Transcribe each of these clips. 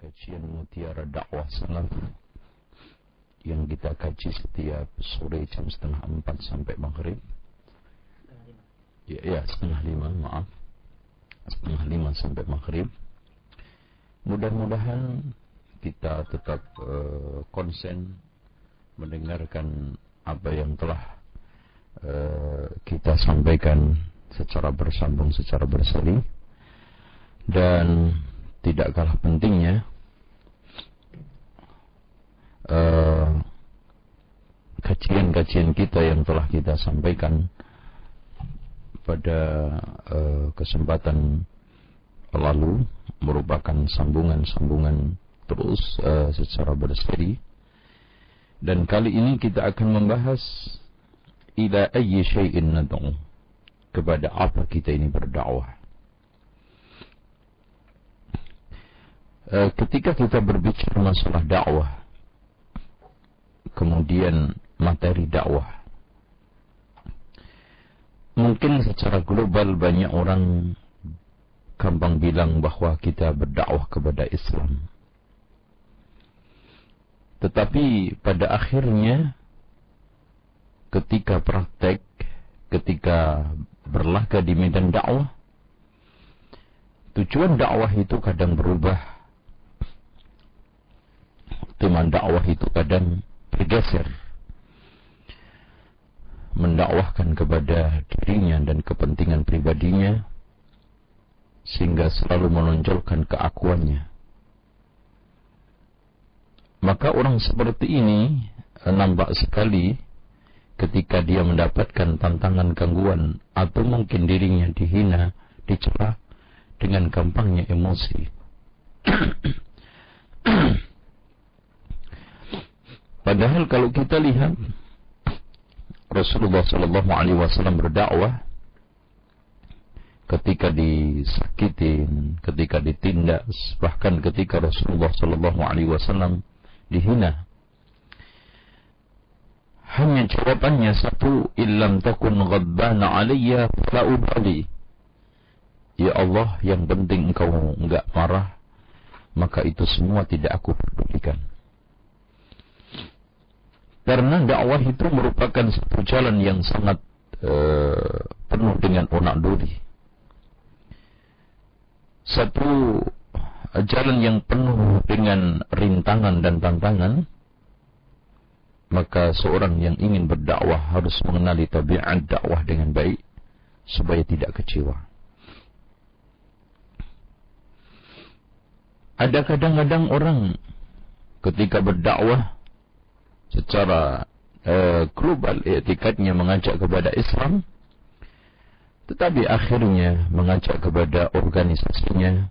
kajian Mutiara Dakwah Salaf yang kita kaji setiap sore jam setengah empat sampai maghrib. Ya, ya setengah lima, maaf. Setengah lima sampai maghrib. Mudah-mudahan kita tetap uh, konsen mendengarkan apa yang telah uh, kita sampaikan secara bersambung, secara berseri dan tidak kalah pentingnya uh, kajian-kajian kita yang telah kita sampaikan pada uh, kesempatan lalu merupakan sambungan-sambungan terus uh, secara berseri. Dan kali ini kita akan membahas ila ayyi syai'in kepada apa kita ini berdakwah Eh, ketika kita berbicara masalah dakwah, kemudian materi dakwah, mungkin secara global banyak orang gampang bilang bahwa kita berdakwah kepada Islam. Tetapi pada akhirnya ketika praktek, ketika berlaga di medan dakwah, tujuan dakwah itu kadang berubah tema dakwah itu kadang bergeser mendakwahkan kepada dirinya dan kepentingan pribadinya sehingga selalu menonjolkan keakuannya maka orang seperti ini eh, nampak sekali ketika dia mendapatkan tantangan gangguan atau mungkin dirinya dihina, dicela dengan gampangnya emosi. Padahal kalau kita lihat Rasulullah Sallallahu Alaihi Wasallam berdakwah ketika disakitin, ketika ditindas, bahkan ketika Rasulullah Sallallahu Alaihi Wasallam dihina. Hanya jawabannya satu, illam takun ghadbana alayya la ubali. Ya Allah, yang penting engkau enggak marah, maka itu semua tidak aku pedulikan. Karena dakwah itu merupakan satu jalan yang sangat uh, penuh dengan onak duri. Satu jalan yang penuh dengan rintangan dan tantangan. Maka seorang yang ingin berdakwah harus mengenali tabiat dakwah dengan baik supaya tidak kecewa. Ada kadang-kadang orang ketika berdakwah secara uh, global etikatnya mengajak kepada Islam tetapi akhirnya mengajak kepada organisasinya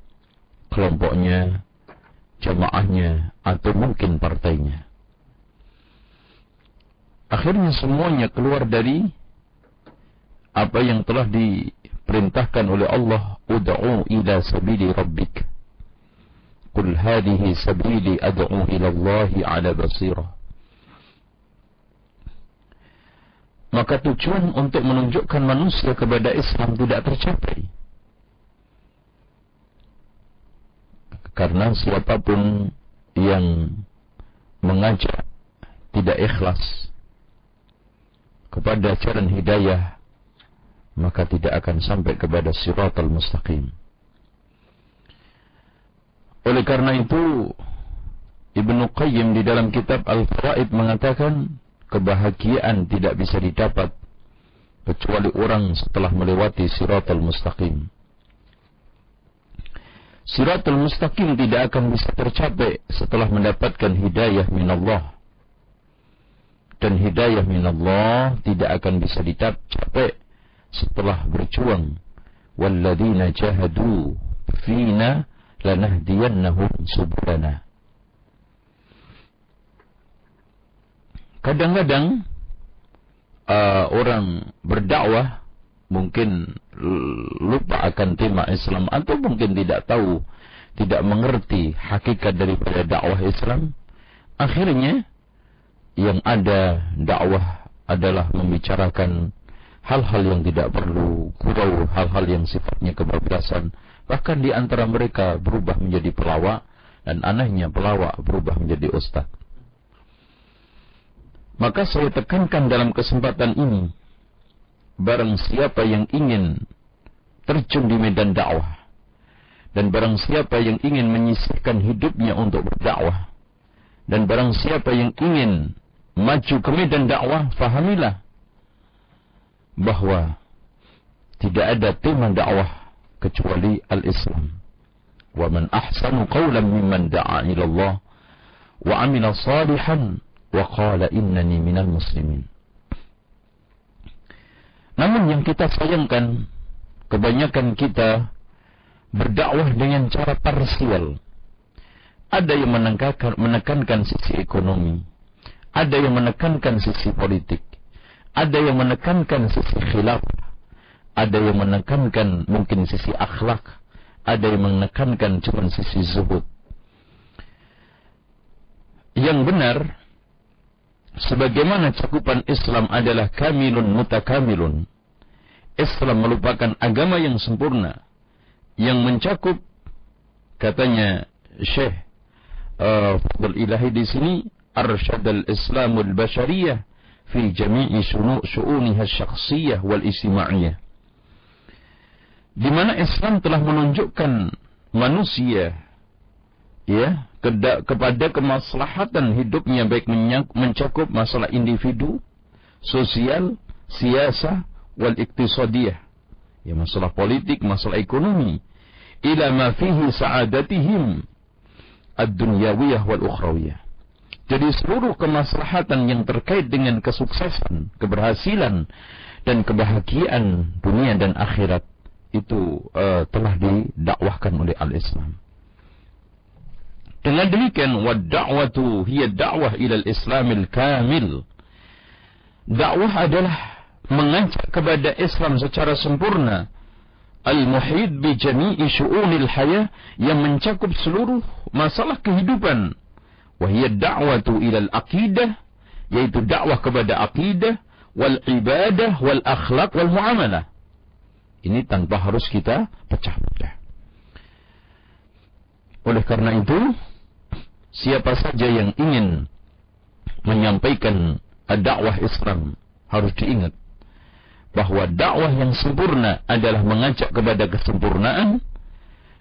kelompoknya jamaahnya atau mungkin partainya. Akhirnya semuanya keluar dari apa yang telah diperintahkan oleh Allah ud'u ila sabili rabbik. Qul hadhihi sabili ad'u ila ala basirah maka tujuan untuk menunjukkan manusia kepada Islam tidak tercapai. Karena siapa pun yang mengajak tidak ikhlas kepada jalan hidayah maka tidak akan sampai kepada siratal mustaqim. Oleh karena itu Ibnu Qayyim di dalam kitab Al-Fawaid mengatakan kebahagiaan tidak bisa didapat kecuali orang setelah melewati siratul mustaqim. Siratul mustaqim tidak akan bisa tercapai setelah mendapatkan hidayah min Allah. Dan hidayah min Allah tidak akan bisa dicapai setelah berjuang. Walladzina jahadu fina lanahdiyannahum subulana. Kadang-kadang uh, orang berdakwah mungkin lupa akan tema Islam atau mungkin tidak tahu, tidak mengerti hakikat daripada dakwah Islam. Akhirnya yang ada dakwah adalah membicarakan hal-hal yang tidak perlu, gurau, hal-hal yang sifatnya kebablasan. Bahkan di antara mereka berubah menjadi pelawak Dan anehnya pelawak berubah menjadi ustaz. Maka saya tekankan dalam kesempatan ini, barang siapa yang ingin terjun di medan dakwah, dan barang siapa yang ingin menyisihkan hidupnya untuk berdakwah, dan barang siapa yang ingin maju ke medan dakwah, fahamilah bahwa tidak ada tema dakwah kecuali al-Islam. Wa man ahsanu qawlan mimman da'a ila Allah wa amila salihan qala innani minal muslimin. Namun yang kita sayangkan kebanyakan kita berdakwah dengan cara parsial. Ada yang menekankan, menekankan sisi ekonomi, ada yang menekankan sisi politik, ada yang menekankan sisi khilafah, ada yang menekankan mungkin sisi akhlak, ada yang menekankan cuma sisi zuhud. Yang benar, sebagaimana cakupan Islam adalah kamilun mutakamilun. Islam merupakan agama yang sempurna, yang mencakup, katanya Syekh uh, Ilahi di sini, Arsyad al-Islamul Bashariyah fi jami'i syu'uniha syakhsiyah wal istima'iyah di mana Islam telah menunjukkan manusia ya kepada kemaslahatan hidupnya baik mencakup masalah individu, sosial, siasa, wal iktisadiyah. Ya masalah politik, masalah ekonomi. Ila ma fihi sa'adatihim ad-dunyawiyah wal ukhrawiyah. Jadi seluruh kemaslahatan yang terkait dengan kesuksesan, keberhasilan dan kebahagiaan dunia dan akhirat itu uh, telah didakwahkan oleh al-Islam. Dengan demikian, wa da'watu hiya da'wah ila al-Islamil kamil. Dakwah adalah mengajak kepada Islam secara sempurna. Al-muhid bi jami'i syu'unil hayah yang mencakup seluruh masalah kehidupan. Wa hiya da'watu ila al-aqidah yaitu dakwah kepada akidah wal ibadah wal akhlak wal muamalah. Ini tanpa harus kita pecah-pecah. Oleh karena itu, siapa saja yang ingin menyampaikan dakwah Islam harus diingat bahwa dakwah yang sempurna adalah mengajak kepada kesempurnaan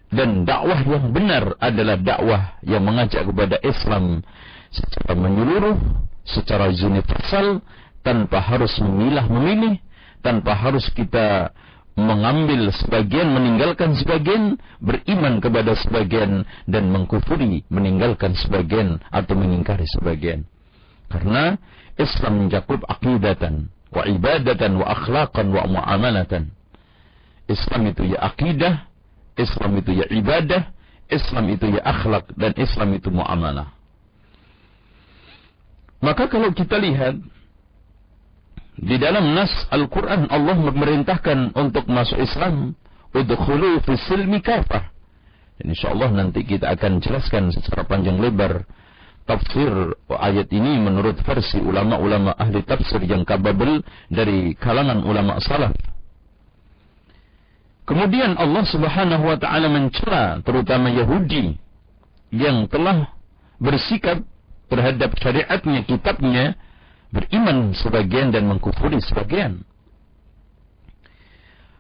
dan dakwah yang benar adalah dakwah yang mengajak kepada Islam secara menyeluruh, secara universal tanpa harus memilah memilih, tanpa harus kita mengambil sebagian, meninggalkan sebagian, beriman kepada sebagian, dan mengkufuri, meninggalkan sebagian, atau mengingkari sebagian. Karena Islam mencakup akidatan, wa ibadatan, wa akhlaqan, wa muamalatan. Islam itu ya akidah, Islam itu ya ibadah, Islam itu ya akhlak, dan Islam itu muamalah. Maka kalau kita lihat di dalam nas Al-Quran Allah memerintahkan untuk masuk Islam. Udkhulu fi silmi kafah. Dan insyaAllah nanti kita akan jelaskan secara panjang lebar tafsir ayat ini menurut versi ulama-ulama ahli tafsir yang kababel dari kalangan ulama salaf. Kemudian Allah Subhanahu wa taala mencela terutama Yahudi yang telah bersikap terhadap syariatnya, kitabnya beriman sebagian dan mengkufuri sebagian.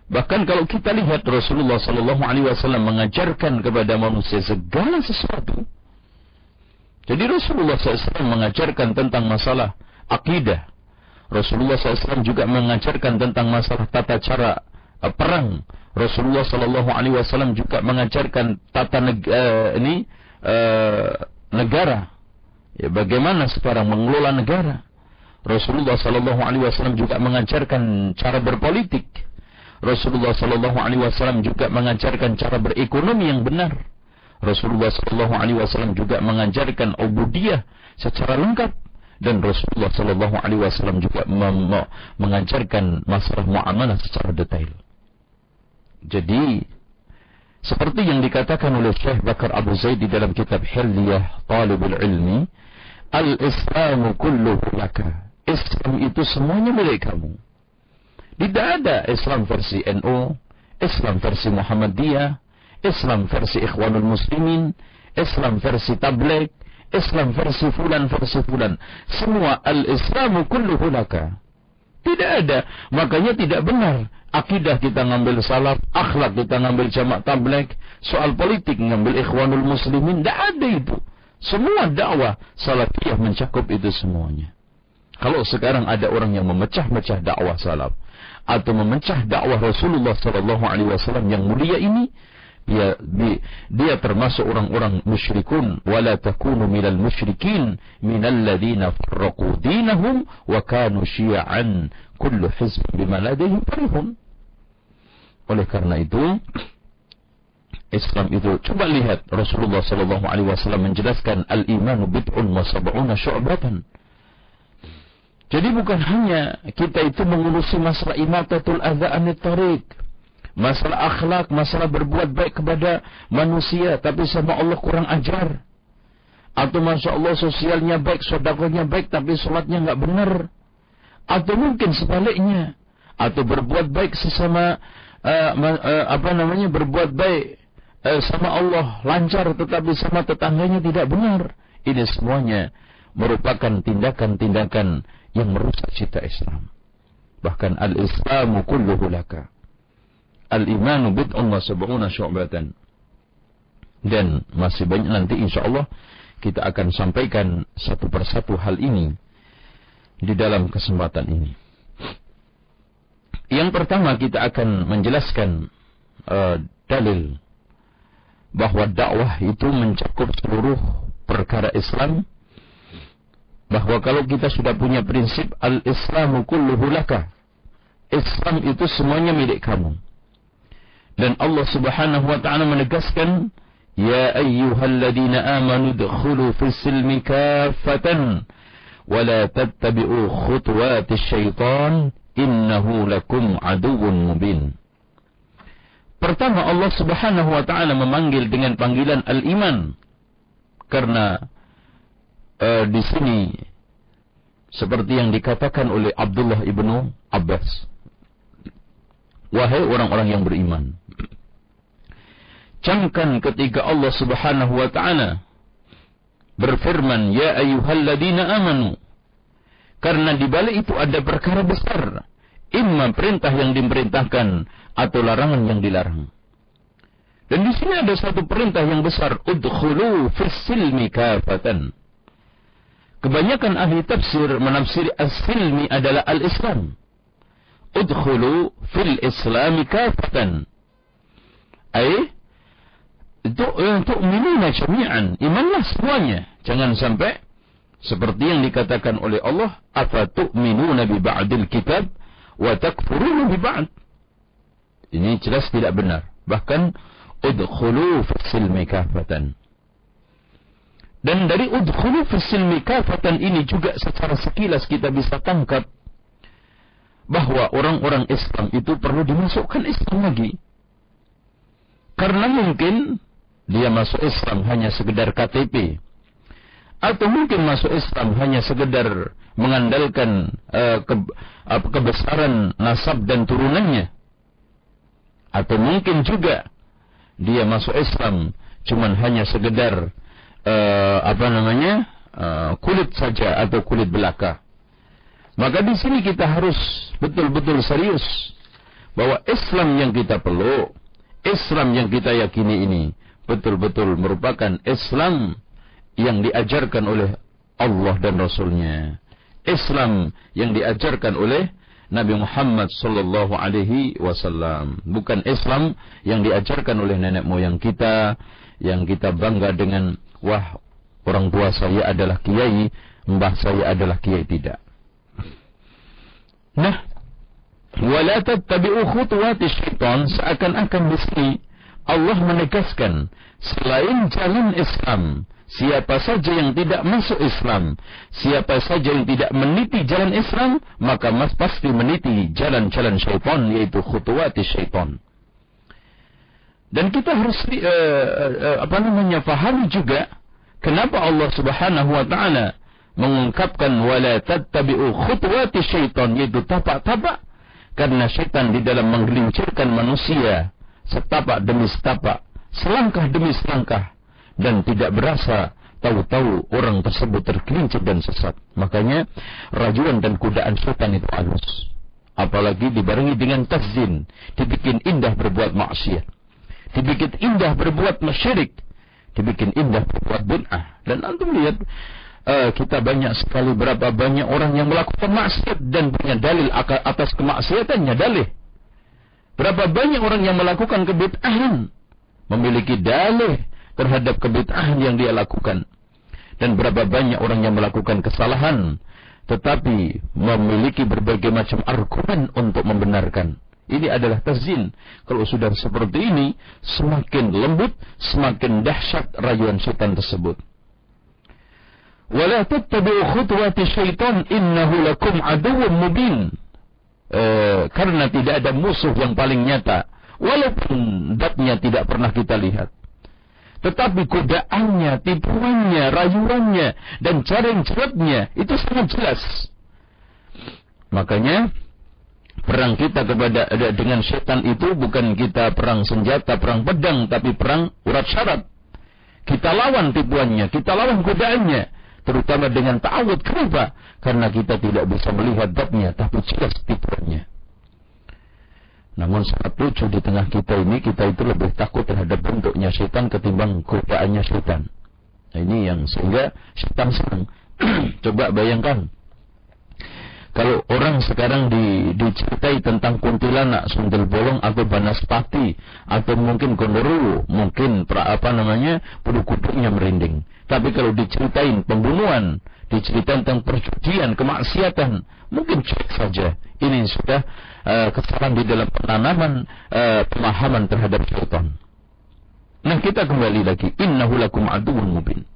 Bahkan kalau kita lihat Rasulullah Sallallahu Alaihi Wasallam mengajarkan kepada manusia segala sesuatu. Jadi Rasulullah SAW mengajarkan tentang masalah akidah. Rasulullah SAW juga mengajarkan tentang masalah tata cara uh, perang. Rasulullah Sallallahu Alaihi Wasallam juga mengajarkan tata neg uh, ini uh, negara. Ya, bagaimana sekarang mengelola negara. Rasulullah Sallallahu Alaihi Wasallam juga mengajarkan cara berpolitik. Rasulullah Sallallahu Alaihi Wasallam juga mengajarkan cara berekonomi yang benar. Rasulullah Sallallahu Alaihi Wasallam juga mengajarkan ubudiyah secara lengkap dan Rasulullah Sallallahu Alaihi Wasallam juga mengajarkan masalah muamalah secara detail. Jadi seperti yang dikatakan oleh Syekh Bakar Abu Zaid di dalam kitab Hilyah Talibul Ilmi, Al-Islamu kulluhu laka Islam itu semuanya milik kamu. Tidak ada Islam versi NU, Islam versi Muhammadiyah, Islam versi Ikhwanul Muslimin, Islam versi tabligh, Islam versi fulan versi fulan. Semua al-Islamu kulluhu laka. Tidak ada. Makanya tidak benar. Akidah kita ngambil salaf, akhlak kita ngambil jamak tabligh, soal politik ngambil ikhwanul muslimin, tidak ada itu. Semua dakwah salafiyah mencakup itu semuanya. Kalau sekarang ada orang yang memecah-mecah dakwah salaf atau memecah dakwah Rasulullah sallallahu alaihi wasallam yang mulia ini, dia dia termasuk orang-orang musyrikun wala takunu minal musyrikin minal ladzina farraqu dinahum wa kanu syi'an kullu hizb bima ladayhim farihun. Oleh karena itu Islam itu coba lihat Rasulullah sallallahu alaihi wasallam menjelaskan al-imanu bid'un wa sab'una syu'batan jadi bukan hanya kita itu mengurusi masalah imatatul adza anit tariq masalah akhlak, masalah berbuat baik kepada manusia, tapi sama Allah kurang ajar. Atau masya Allah sosialnya baik, sodakonya baik, tapi sholatnya nggak benar. Atau mungkin sebaliknya, atau berbuat baik sesama uh, uh, apa namanya berbuat baik uh, sama Allah lancar, tetapi sama tetangganya tidak benar. Ini semuanya merupakan tindakan-tindakan yang merusak cita Islam. Bahkan al-Islamu kulluhu laka al-imanu bid'un wa sab'una syu'batan. Dan masih banyak nanti insya Allah kita akan sampaikan satu persatu hal ini di dalam kesempatan ini. Yang pertama kita akan menjelaskan uh, dalil bahwa dakwah itu mencakup seluruh perkara Islam bahwa kalau kita sudah punya prinsip al-islamu kulluhu laka Islam itu semuanya milik kamu. Dan Allah Subhanahu wa taala menegaskan ya ayyuhalladzina amanu dkhulu fis silmi kaffatan wa la tattabi'u khutuwatis syaitan innahu lakum aduwwun mubin. Pertama Allah Subhanahu wa taala memanggil dengan panggilan al-iman. Karena uh, di sini seperti yang dikatakan oleh Abdullah ibnu Abbas. Wahai orang-orang yang beriman camkan ketika Allah Subhanahu wa taala berfirman ya ayyuhalladzina amanu karena di balik itu ada perkara besar. Imma perintah yang diperintahkan atau larangan yang dilarang. Dan di sini ada satu perintah yang besar udkhulu fis silmi kafatan kebanyakan ahli tafsir menafsiri as-silmi adalah al-islam. Udkhulu fil islami kafatan. Ay untuk minuna jami'an. Imanlah semuanya. Jangan sampai seperti yang dikatakan oleh Allah apa tu'minuna bi ba'dil kitab wa takfuruna bi ba'd. Ini jelas tidak benar. Bahkan udkhulu fis silmi kafatan dan dari udkhulu fis silmi kafatan ini juga secara sekilas kita bisa tangkap bahwa orang-orang Islam itu perlu dimasukkan Islam lagi. Karena mungkin dia masuk Islam hanya sekedar KTP. Atau mungkin masuk Islam hanya sekedar mengandalkan uh, ke, uh, kebesaran nasab dan turunannya. Atau mungkin juga dia masuk Islam cuman hanya sekedar uh, apa namanya uh, kulit saja atau kulit belaka. Maka di sini kita harus betul-betul serius bahwa Islam yang kita peluk, Islam yang kita yakini ini betul-betul merupakan Islam yang diajarkan oleh Allah dan Rasulnya. Islam yang diajarkan oleh Nabi Muhammad sallallahu alaihi wasallam, bukan Islam yang diajarkan oleh nenek moyang kita yang kita bangga dengan wah orang tua saya adalah kiai, mbah saya adalah kiai tidak. Nah, wala tattabi'u khutuwati syaitan seakan-akan sini Allah menegaskan selain jalan Islam siapa saja yang tidak masuk Islam siapa saja yang tidak meniti jalan Islam maka mas pasti meniti jalan-jalan syaitan yaitu khutuwati syaitan dan kita harus uh, uh, apa namanya fahami juga kenapa Allah Subhanahu wa taala mengungkapkan wala tattabi'u khutuwati syaitan yaitu tapak-tapak karena syaitan di dalam menggelincirkan manusia setapak demi setapak selangkah demi selangkah dan tidak berasa tahu-tahu orang tersebut tergelincir dan sesat. Makanya rajuan dan kudaan setan itu halus. Apalagi dibarengi dengan tazin, dibikin indah berbuat maksiat. Dibikin indah berbuat masyirik, dibikin indah berbuat bid'ah. Dan antum lihat uh, kita banyak sekali berapa banyak orang yang melakukan maksiat dan punya dalil atas kemaksiatannya dalil. Berapa banyak orang yang melakukan kebid'ahan memiliki dalih terhadap kebid'ahan yang dia lakukan. Dan berapa banyak orang yang melakukan kesalahan tetapi memiliki berbagai macam argumen untuk membenarkan. Ini adalah tazin. Kalau sudah seperti ini, semakin lembut, semakin dahsyat rayuan syaitan tersebut. Wala tattabi'u khutuwati syaitan innahu lakum aduwwun mubin. E, karena tidak ada musuh yang paling nyata walaupun datnya tidak pernah kita lihat. Tetapi godaannya, tipuannya, rayuannya, dan careng-ceratnya itu sangat jelas. Makanya perang kita kepada dengan setan itu bukan kita perang senjata, perang pedang, tapi perang urat syarat. Kita lawan tipuannya, kita lawan godaannya, terutama dengan ta'awud. Kenapa? Karena kita tidak bisa melihat datnya, tapi jelas tipuannya. Namun sangat lucu di tengah kita ini, kita itu lebih takut terhadap bentuknya setan ketimbang godaannya setan. Nah, ini yang sehingga setan senang. Coba bayangkan. Kalau orang sekarang di, diceritai tentang kuntilanak, sundel bolong atau banaspati atau mungkin gondoruo, mungkin pra, apa namanya, bulu kuduknya merinding. Tapi kalau diceritain pembunuhan, diceritain tentang perjudian, kemaksiatan, mungkin cek saja. Ini sudah uh, kesalahan di dalam penanaman uh, pemahaman terhadap syaitan. Nah kita kembali lagi. Innahu lakum aduun mubin.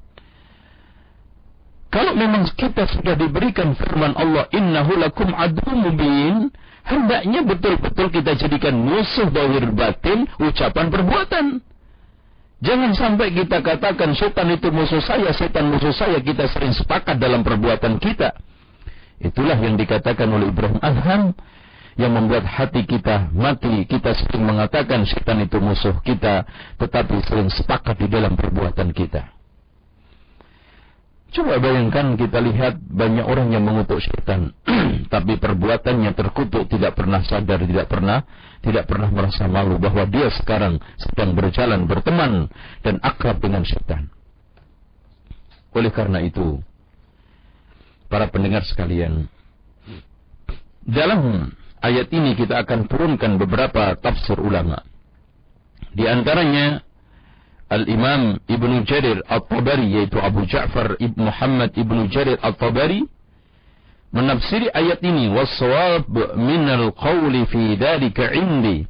Kalau memang kita sudah diberikan firman Allah, Innahu lakum aduun mubin, hendaknya betul-betul kita jadikan musuh bawir batin, ucapan perbuatan. Jangan sampai kita katakan setan itu musuh saya, setan musuh saya, kita sering sepakat dalam perbuatan kita. Itulah yang dikatakan oleh Ibrahim Adham yang membuat hati kita mati. Kita sering mengatakan setan itu musuh kita, tetapi sering sepakat di dalam perbuatan kita. Coba bayangkan kita lihat banyak orang yang mengutuk setan, tapi perbuatannya terkutuk, tidak pernah sadar, tidak pernah, tidak pernah merasa malu bahwa dia sekarang sedang berjalan berteman dan akrab dengan setan. Oleh karena itu, para pendengar sekalian, dalam ayat ini kita akan turunkan beberapa tafsir ulama. Di antaranya Al-Imam Ibnu Jarir At-Tabari yaitu Abu Ja'far ibn Muhammad Ibnu Jarir At-Tabari menafsiri ayat ini waswab min al-qawli fi dhalika indi.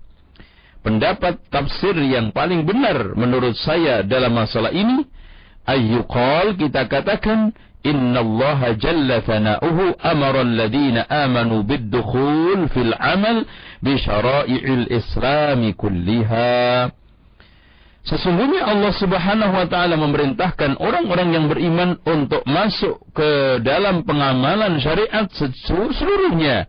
Pendapat tafsir yang paling benar menurut saya dalam masalah ini ayyuqal kita katakan inna Allah jalla thana'uhu amara alladhina amanu biddukhul fil amal bi syara'i'il islami kulliha. Sesungguhnya Allah Subhanahu wa taala memerintahkan orang-orang yang beriman untuk masuk ke dalam pengamalan syariat seluruhnya.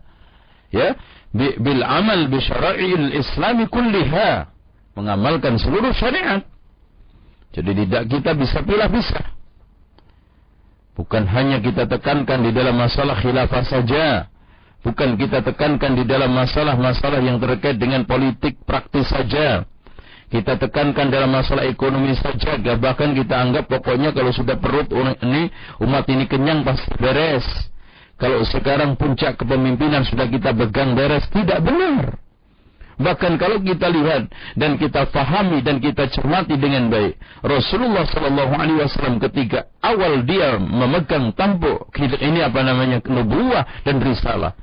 Ya, bil amal bi syara'il Islam kulliha. Mengamalkan seluruh syariat. Jadi tidak kita bisa pilih-pisah. Bukan hanya kita tekankan di dalam masalah khilafah saja. Bukan kita tekankan di dalam masalah-masalah yang terkait dengan politik praktis saja. Kita tekankan dalam masalah ekonomi saja. Bahkan kita anggap pokoknya kalau sudah perut ini umat ini kenyang pasti beres. Kalau sekarang puncak kepemimpinan sudah kita pegang beres. Tidak benar. Bahkan kalau kita lihat dan kita fahami dan kita cermati dengan baik, Rasulullah Shallallahu Alaihi Wasallam ketika awal dia memegang tampuk ini apa namanya nubuah dan risalah.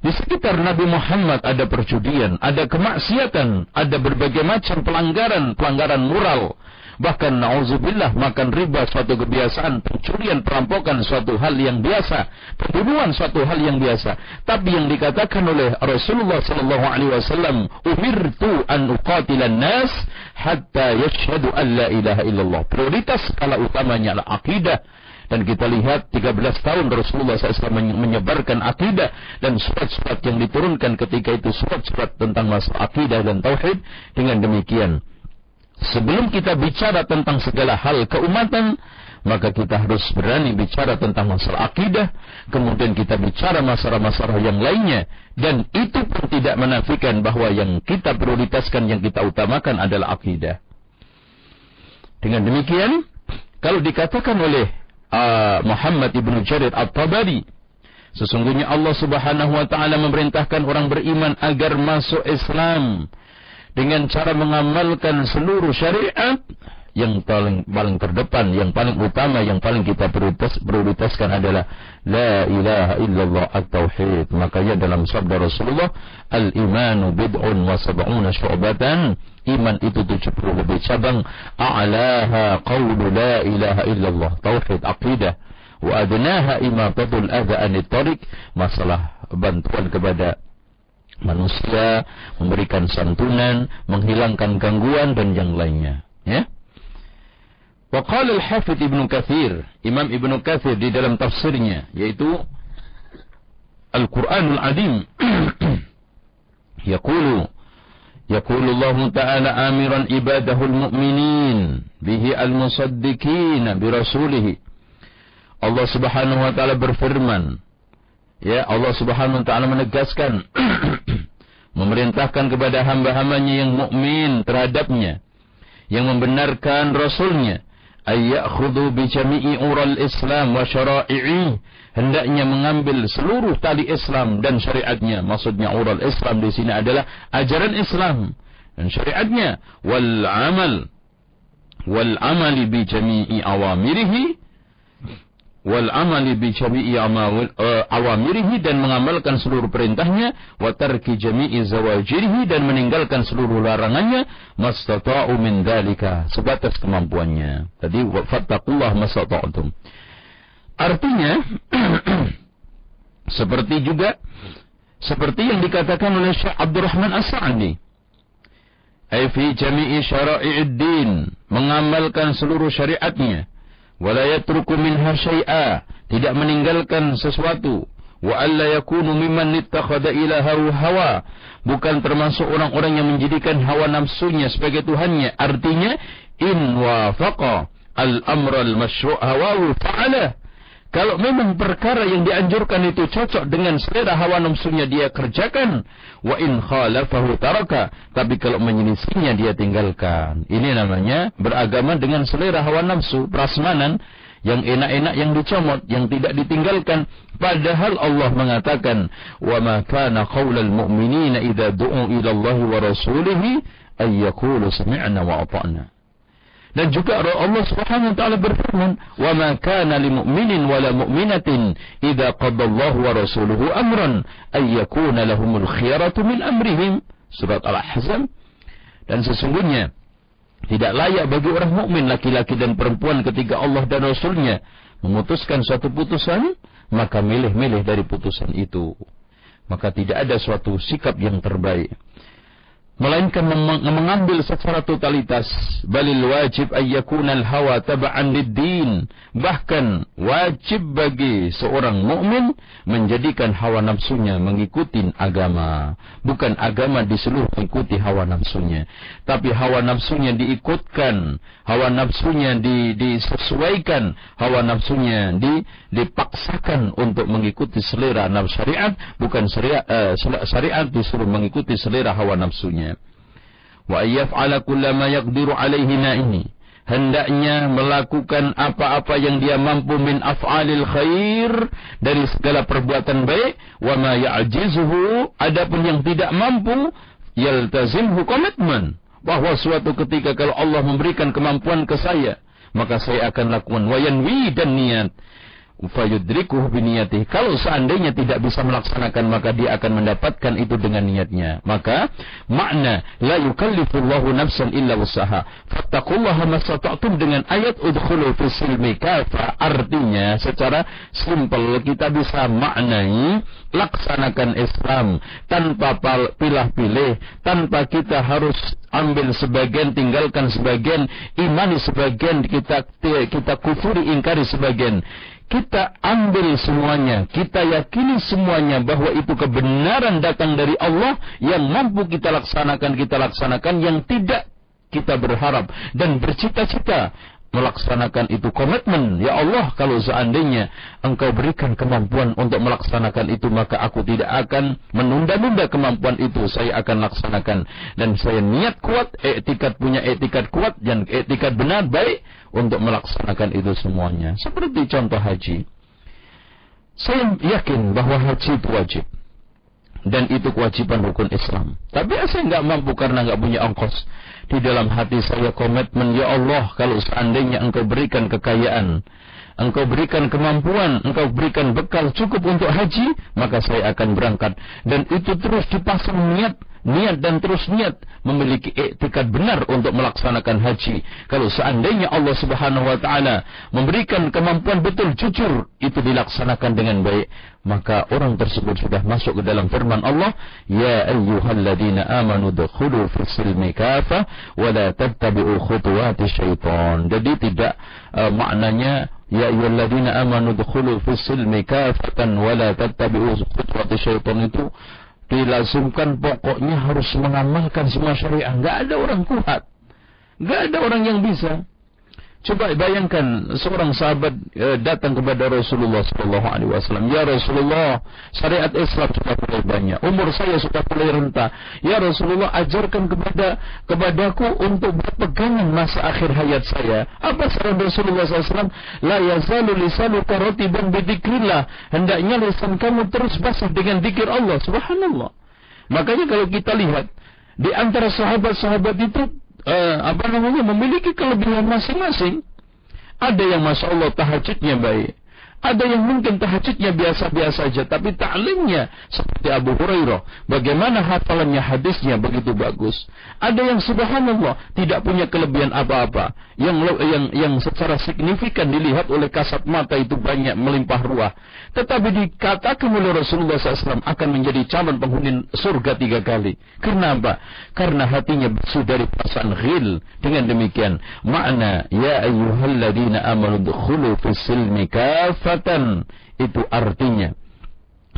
Di sekitar Nabi Muhammad ada perjudian, ada kemaksiatan, ada berbagai macam pelanggaran, pelanggaran moral, Bahkan na'udzubillah makan riba suatu kebiasaan, pencurian, perampokan suatu hal yang biasa, pembunuhan suatu hal yang biasa. Tapi yang dikatakan oleh Rasulullah sallallahu alaihi wasallam, "Umirtu an uqatilan nas hatta yashhadu an la ilaha illallah." Prioritas skala utamanya adalah akidah dan kita lihat 13 tahun Rasulullah SAW menyebarkan akidah dan surat-surat yang diturunkan ketika itu surat-surat tentang masalah akidah dan tauhid dengan demikian sebelum kita bicara tentang segala hal keumatan, maka kita harus berani bicara tentang masalah akidah, kemudian kita bicara masalah-masalah yang lainnya, dan itu pun tidak menafikan bahwa yang kita prioritaskan, yang kita utamakan adalah akidah. Dengan demikian, kalau dikatakan oleh uh, Muhammad ibnu Jarir At-Tabari, sesungguhnya Allah Subhanahu wa taala memerintahkan orang beriman agar masuk Islam dengan cara mengamalkan seluruh syariat yang paling paling terdepan, yang paling utama, yang paling kita prioritas, prioritaskan adalah la ilaha illallah at-tauhid. Makanya dalam sabda Rasulullah, al-imanu bid'un wa sab'una syu'batan. Iman itu 70 lebih cabang. A'laha qawlu la ilaha illallah. Tauhid, aqidah. Wa adnaha imatatul adha anit tariq. Masalah bantuan kepada manusia, memberikan santunan, menghilangkan gangguan dan yang lainnya. Ya. Waqala al-Hafidh Ibnu Katsir, Imam Ibnu Katsir di dalam tafsirnya yaitu Al-Qur'anul Adim yaqulu يقول الله تعالى آمرا عباده المؤمنين به المصدقين برسوله Allah Subhanahu wa taala berfirman ya Allah Subhanahu wa taala menegaskan memerintahkan kepada hamba-hambanya yang mukmin terhadapnya yang membenarkan rasulnya ayyakhudhu bi jami'i ural Islam wa syara'i'i hendaknya mengambil seluruh tali Islam dan syariatnya maksudnya ural Islam di sini adalah ajaran Islam dan syariatnya wal amal wal amali bi jami'i awamirihi wal amali bi jami'i uh, awamirihi dan mengamalkan seluruh perintahnya wa tarki jami'i zawajirihi dan meninggalkan seluruh larangannya mastata'u min dalika sebatas kemampuannya. Tadi fattaqullah mastata'tum. Artinya seperti juga seperti yang dikatakan oleh Syekh Abdurrahman As-Sa'di ay fi jami'i syara'i'id din mengamalkan seluruh syariatnya wala yatruku minha syai'a. Tidak meninggalkan sesuatu. Wa alla yakunu mimman ittakhadha ilahahu hawa. Bukan termasuk orang-orang yang menjadikan hawa nafsunya sebagai tuhannya. Artinya in wafaqa al-amra al-masyru' hawa fa'ala kalau memang perkara yang dianjurkan itu cocok dengan selera hawa nafsunya dia kerjakan. Wa in khalafahu taraka. Tapi kalau menyelisihinya dia tinggalkan. Ini namanya beragama dengan selera hawa nafsu. Prasmanan yang enak-enak yang dicomot, yang tidak ditinggalkan. Padahal Allah mengatakan, "Wa ma kana qaulal mu'minina idza du'u ila Allah wa rasulihi ay yaqulu sami'na wa ata'na." Dan juga Allah Subhanahu wa taala berfirman, "Wa ma kana lil mu'minin wa la mu'minatin idza qada Allah wa rasuluhu amran ay yakuna lahumul khiyaratu min amrihim." Surat Al-Ahzab. Dan sesungguhnya tidak layak bagi orang mukmin laki-laki dan perempuan ketika Allah dan Rasulnya memutuskan suatu putusan, maka milih-milih dari putusan itu. Maka tidak ada suatu sikap yang terbaik melainkan mengambil secara totalitas balil wajib ayyakuna al-hawa taba'an lid-din. Bahkan wajib bagi seorang mukmin menjadikan hawa nafsunya mengikuti agama. Bukan agama di seluruh mengikuti hawa nafsunya. Tapi hawa nafsunya diikutkan. Hawa nafsunya di, disesuaikan. Hawa nafsunya di, dipaksakan untuk mengikuti selera nafsu syariat. Bukan syariat, uh, syariat disuruh mengikuti selera hawa nafsunya wa yaf'ala kullama yaqdiru alaihi ini hendaknya melakukan apa-apa yang dia mampu min af'alil khair dari segala perbuatan baik. Wa ma ya'jizuhu adapun yang tidak mampu yaltazimhu komitmen. Bahwa suatu ketika kalau Allah memberikan kemampuan ke saya maka saya akan lakukan. Wayanwi dan niat fayudrikuh biniyatih. Kalau seandainya tidak bisa melaksanakan maka dia akan mendapatkan itu dengan niatnya. Maka makna la yukallifullahu nafsan illa usaha. Fattaqullaha masata'tum dengan ayat udkhulu fi silmi kafa. Artinya secara simpel kita bisa maknai laksanakan Islam tanpa pilih-pilih, tanpa kita harus ambil sebagian, tinggalkan sebagian, imani sebagian, kita kita kufuri, ingkari sebagian kita ambil semuanya, kita yakini semuanya bahwa itu kebenaran datang dari Allah yang mampu kita laksanakan, kita laksanakan yang tidak kita berharap. Dan bercita-cita melaksanakan itu komitmen. Ya Allah kalau seandainya engkau berikan kemampuan untuk melaksanakan itu maka aku tidak akan menunda-nunda kemampuan itu. Saya akan laksanakan. Dan saya niat kuat etikat punya etikat kuat dan etikat benar baik untuk melaksanakan itu semuanya. Seperti contoh haji. Saya yakin bahwa haji itu wajib dan itu kewajiban rukun Islam. Tapi saya nggak mampu karena nggak punya ongkos. Di dalam hati saya komitmen, ya Allah, kalau seandainya Engkau berikan kekayaan, Engkau berikan kemampuan, Engkau berikan bekal cukup untuk haji, maka saya akan berangkat. Dan itu terus dipasang niat niat dan terus niat memiliki etikat benar untuk melaksanakan haji. Kalau seandainya Allah Subhanahu wa taala memberikan kemampuan betul jujur itu dilaksanakan dengan baik, maka orang tersebut sudah masuk ke dalam firman Allah, "Ya ayyuhalladzina amanu dukhulu fis silmi kafa wa la tattabi'u khutuwati syaitan." Jadi tidak uh, maknanya Ya ayyuhalladzina amanu dukhulu fis silmi kafatan wa la tattabi'u khutuwati syaitan itu dilazimkan pokoknya harus mengamalkan semua syariah. Enggak ada orang kuat. Enggak ada orang yang bisa. Coba bayangkan seorang sahabat e, datang kepada Rasulullah sallallahu alaihi wasallam, "Ya Rasulullah, syariat Islam sudah mulai banyak. Umur saya sudah mulai renta. Ya Rasulullah, ajarkan kepada kepadaku untuk berpegangan masa akhir hayat saya." Apa saran Rasulullah SAW? "La yazalu lisanuka ratiban bidzikrillah." Hendaknya lisan kamu terus basah dengan zikir Allah. Subhanallah. Makanya kalau kita lihat di antara sahabat-sahabat itu uh, apa namanya memiliki kelebihan masing-masing. Ada yang masya Allah tahajudnya baik, ada yang mungkin tahajudnya biasa-biasa saja, tapi ta'limnya seperti Abu Hurairah. Bagaimana hafalannya hadisnya begitu bagus. Ada yang subhanallah tidak punya kelebihan apa-apa. Yang yang yang secara signifikan dilihat oleh kasat mata itu banyak melimpah ruah. Tetapi dikatakan oleh Rasulullah SAW akan menjadi calon penghuni surga tiga kali. Karena apa? Karena hatinya bersih dari perasaan ghil. Dengan demikian, makna ya ayyuhalladzina amanu dukhulu fis silmi kafa kafatan itu artinya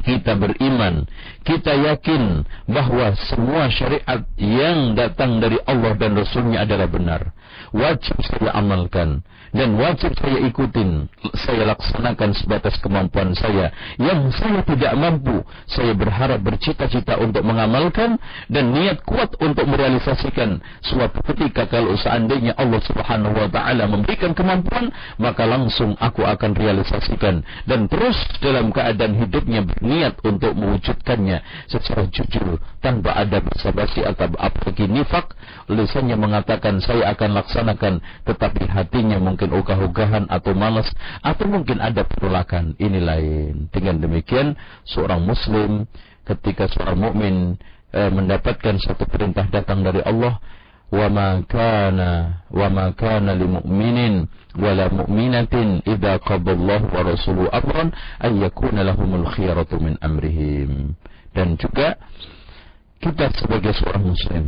kita beriman, kita yakin bahwa semua syariat yang datang dari Allah dan Rasulnya adalah benar. Wajib saya amalkan dan wajib saya ikutin, saya laksanakan sebatas kemampuan saya. Yang saya tidak mampu, saya berharap bercita-cita untuk mengamalkan dan niat kuat untuk merealisasikan suatu ketika kalau seandainya Allah Subhanahu wa taala memberikan kemampuan, maka langsung aku akan realisasikan dan terus dalam keadaan hidupnya berniat untuk mewujudkannya secara jujur tanpa ada basa-basi atau apalagi nifak, lisannya mengatakan saya akan laksanakan tetapi hatinya mungkin ogah-ogahan atau malas atau mungkin ada penolakan. Ini lain. Dengan demikian seorang muslim ketika seorang mukmin eh, mendapatkan satu perintah datang dari Allah wa ma kana lil mu'minin wala mu'minatin idza qadallahu wa rasuluhu amran ay yakuna lahumul khiyaratu min amrihim dan juga kita sebagai seorang muslim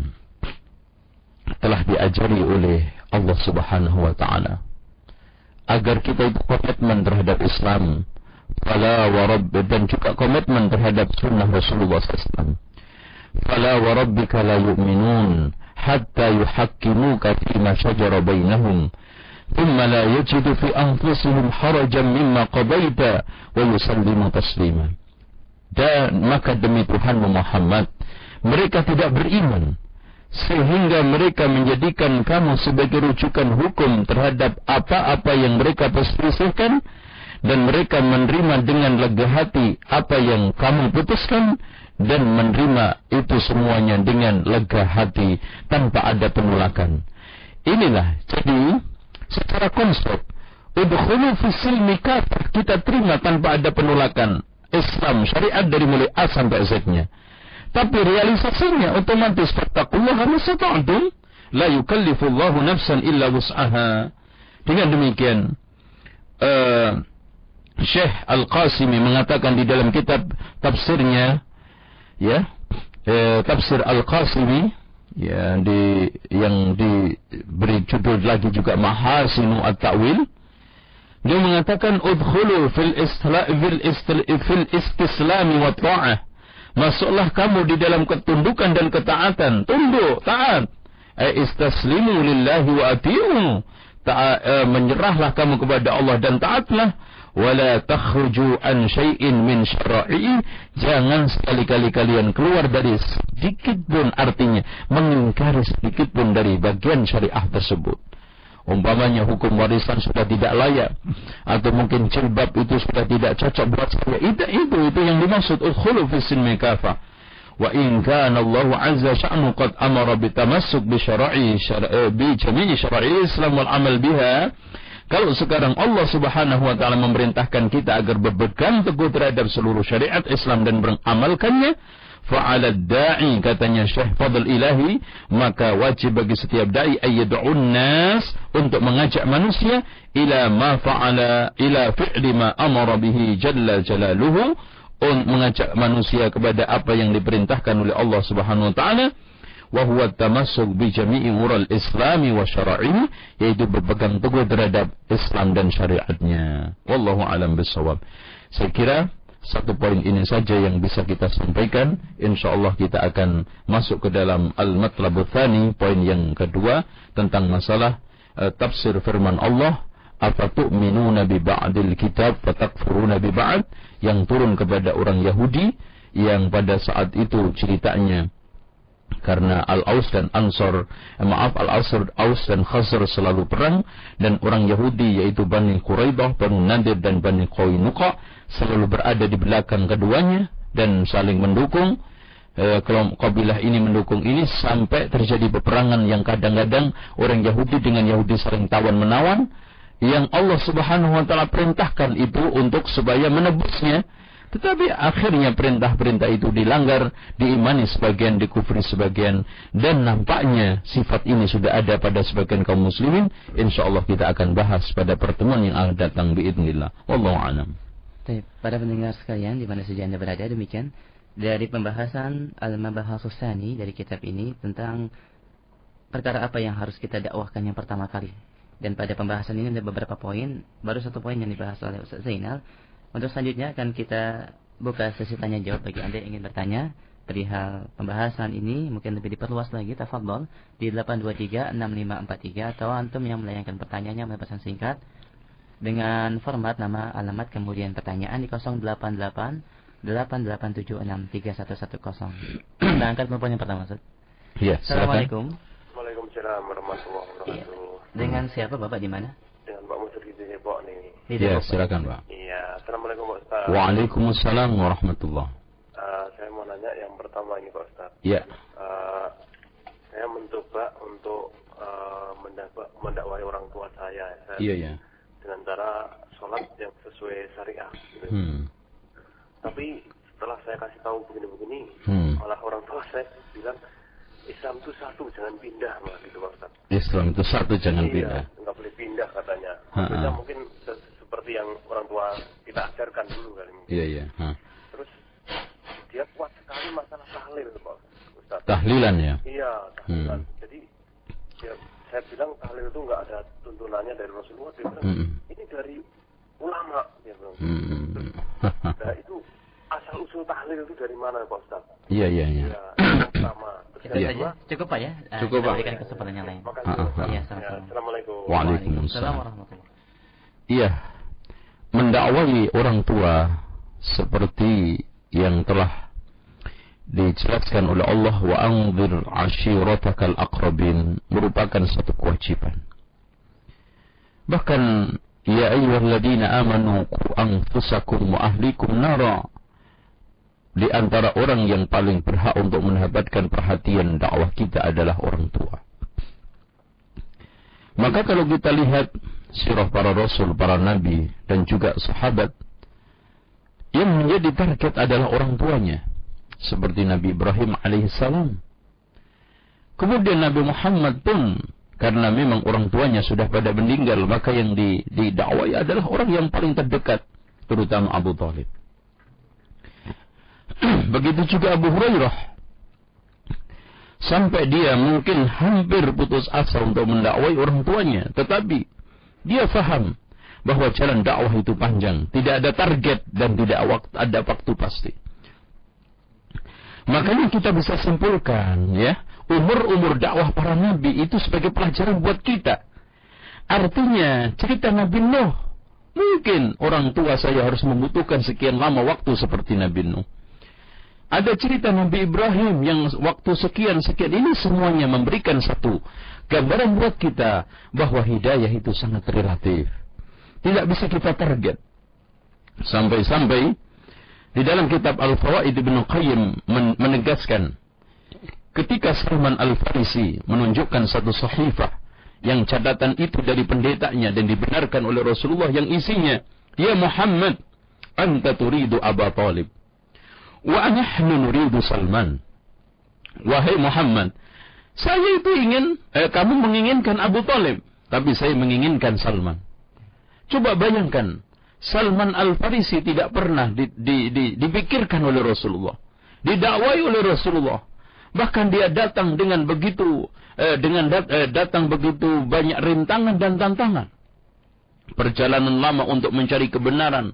telah diajari oleh Allah Subhanahu wa taala agar kita itu komitmen terhadap Islam fala wa rabbi dan juga komitmen terhadap sunnah Rasulullah SAW fala wa rabbika la yu'minun hatta yuhakkimuka fima shajara bainahum la yajidu fi anfusihim harajan mimma qadaita wa yusallimu taslima dan maka demi Tuhan Muhammad mereka tidak beriman. Sehingga mereka menjadikan kamu sebagai rujukan hukum terhadap apa-apa yang mereka perselisihkan. Dan mereka menerima dengan lega hati apa yang kamu putuskan. Dan menerima itu semuanya dengan lega hati tanpa ada penolakan. Inilah jadi secara konsep udkhulu fi silmi kita terima tanpa ada penolakan Islam syariat dari mulai A sampai Z-nya. Tapi realisasinya otomatis fattaqullaha masata'tum la yukallifullahu nafsan illa wus'aha. Dengan demikian uh, Syekh Al-Qasimi mengatakan di dalam kitab tafsirnya ya uh, tafsir Al-Qasimi ya di yang diberi judul lagi juga Mahasinu At-Ta'wil dia mengatakan udkhulu fil isla fil, istil, fil istislami wa ta'ah Masuklah kamu di dalam ketundukan dan ketaatan. Tunduk, taat. Ai istaslimu lillahi wa ati'u. Ta, uh, menyerahlah kamu kepada Allah dan taatlah wala takhruju an syai'in min syara'i jangan sekali-kali kalian keluar dari sedikit pun artinya mengingkari sedikit pun dari bagian syariah tersebut umpamanya hukum warisan sudah tidak layak. Atau mungkin jilbab itu sudah tidak cocok buat saya. Itu itu itu yang dimaksud. Udkhulu fi sinmi kafah wa in kana Allah azza sya'nu qad amara bitamassuk bi syara'i eh, bi jami'i syara'i Islam wal amal biha. Kalau sekarang Allah Subhanahu wa taala memerintahkan kita agar berpegang teguh terhadap seluruh syariat Islam dan beramalkannya fa'ala da'i katanya Syekh Fadl Ilahi maka wajib bagi setiap dai ayyad'un nas untuk mengajak manusia ila ma fa'ala ila fi'li ma amara bihi jalla jalaluhu untuk mengajak manusia kepada apa yang diperintahkan oleh Allah Subhanahu wa taala wa huwa tamassuk bi jami'i ural islami wa syara'ihi yaitu berpegang teguh terhadap Islam dan syariatnya. Wallahu alam bisawab saya kira satu poin ini saja yang bisa kita sampaikan. Insyaallah kita akan masuk ke dalam al-matlab poin yang kedua tentang masalah uh, tafsir firman Allah apa tu'minuna bi ba'dil kitab wa takfuruna bi ba'd? Yang turun kepada orang Yahudi yang pada saat itu ceritanya karena Al-Aus dan Ansor eh, maaf Al-Ausr Aus dan Khazar selalu perang dan orang Yahudi yaitu Bani Quraidah, Bani Nadir dan Bani Qainuqa selalu berada di belakang keduanya dan saling mendukung eh, kalau kabilah ini mendukung ini sampai terjadi peperangan yang kadang-kadang orang Yahudi dengan Yahudi saling tawan menawan yang Allah Subhanahu wa taala perintahkan itu untuk supaya menebusnya tetapi akhirnya perintah-perintah itu dilanggar, diimani sebagian, dikufri sebagian. Dan nampaknya sifat ini sudah ada pada sebagian kaum muslimin. Insya Allah kita akan bahas pada pertemuan yang akan datang biidnillah. Wallahu alam. Pada pendengar sekalian, di mana saja Anda berada, demikian. Dari pembahasan Al-Mabahasusani dari kitab ini tentang perkara apa yang harus kita dakwahkan yang pertama kali. Dan pada pembahasan ini ada beberapa poin, baru satu poin yang dibahas oleh Ustaz Zainal untuk selanjutnya akan kita buka sesi tanya jawab bagi Anda yang ingin bertanya perihal pembahasan ini mungkin lebih diperluas lagi tafadhol di 8236543 atau antum yang melayangkan pertanyaannya melalui pesan singkat dengan format nama alamat kemudian pertanyaan di 088 8876310. Kita angkat telepon yang pertama, Ustaz. Iya, Assalamualaikum. Waalaikumsalam warahmatullahi wabarakatuh. Iya. Dengan siapa Bapak di mana? Dengan Pak Musri di Depok nih. Iya, silakan, Pak. Iya, Assalamualaikum Pak Ustaz. Waalaikumsalam warahmatullah. Uh, saya mau nanya yang pertama ini Pak Ustaz. Iya. Uh, saya mencoba untuk uh, mendakwai orang tua saya. Ya, iya, iya. Dengan cara sholat yang sesuai syariah. Gitu. Hmm. Tapi setelah saya kasih tahu begini-begini, hmm. malah orang tua saya bilang Islam itu satu, jangan pindah, mas, gitu Pak Ustaz. Islam itu satu, jangan iya, pindah. Nggak boleh pindah katanya. Maksudnya mungkin seperti yang orang tua kita ajarkan dulu kali ini. Iya, iya. Ha. Terus dia kuat sekali masalah tahlil, Pak Ustaz. Tahlilan ya? Iya, tahlilan. Hmm. Jadi ya, saya bilang tahlil itu nggak ada tuntunannya dari Rasulullah. Dia bilang, hmm. ini dari ulama. Dia bilang. Hmm. nah itu asal usul tahlil itu dari mana Pak Ustaz? Iya, iya, iya. Ya, pertama. Ya. saja. Cukup Pak ya? Cukup Pak. Berikan kesempatan yang lain. Makasih. Ya, Assalamualaikum. Waalaikumsalam warahmatullahi Iya, mendakwai orang tua seperti yang telah dijelaskan oleh Allah wa anzir ashiratakal aqrabin merupakan satu kewajiban. Bahkan ya ayyuhalladzina amanu qu anfusakum wa ahlikum nara di antara orang yang paling berhak untuk mendapatkan perhatian dakwah kita adalah orang tua. Maka kalau kita lihat sirah para rasul, para nabi, dan juga sahabat, yang menjadi target adalah orang tuanya. Seperti Nabi Ibrahim alaihissalam. Kemudian Nabi Muhammad pun, karena memang orang tuanya sudah pada meninggal, maka yang didakwai adalah orang yang paling terdekat, terutama Abu Talib. Begitu juga Abu Hurairah. Sampai dia mungkin hampir putus asa untuk mendakwai orang tuanya. Tetapi dia faham bahwa jalan dakwah itu panjang, tidak ada target dan tidak ada waktu pasti. Makanya kita bisa simpulkan ya, umur-umur dakwah para nabi itu sebagai pelajaran buat kita. Artinya cerita Nabi Nuh mungkin orang tua saya harus membutuhkan sekian lama waktu seperti Nabi Nuh. Ada cerita Nabi Ibrahim yang waktu sekian-sekian ini semuanya memberikan satu gambaran buat kita bahwa hidayah itu sangat relatif. Tidak bisa kita target. Sampai-sampai di dalam kitab Al-Fawaid Ibn Qayyim menegaskan ketika Salman Al-Farisi menunjukkan satu sahifah yang catatan itu dari pendetanya dan dibenarkan oleh Rasulullah yang isinya Ya Muhammad anta turidu Aba Talib. Wa nuridu Salman. Wahai Muhammad saya itu ingin eh, kamu menginginkan Abu Talib tapi saya menginginkan Salman. Coba bayangkan Salman Al-Farisi tidak pernah di, di, di, dipikirkan oleh Rasulullah didakwai oleh Rasulullah Bahkan dia datang dengan begitu eh, dengan dat, eh, datang begitu banyak rintangan dan tantangan. Perjalanan lama untuk mencari kebenaran,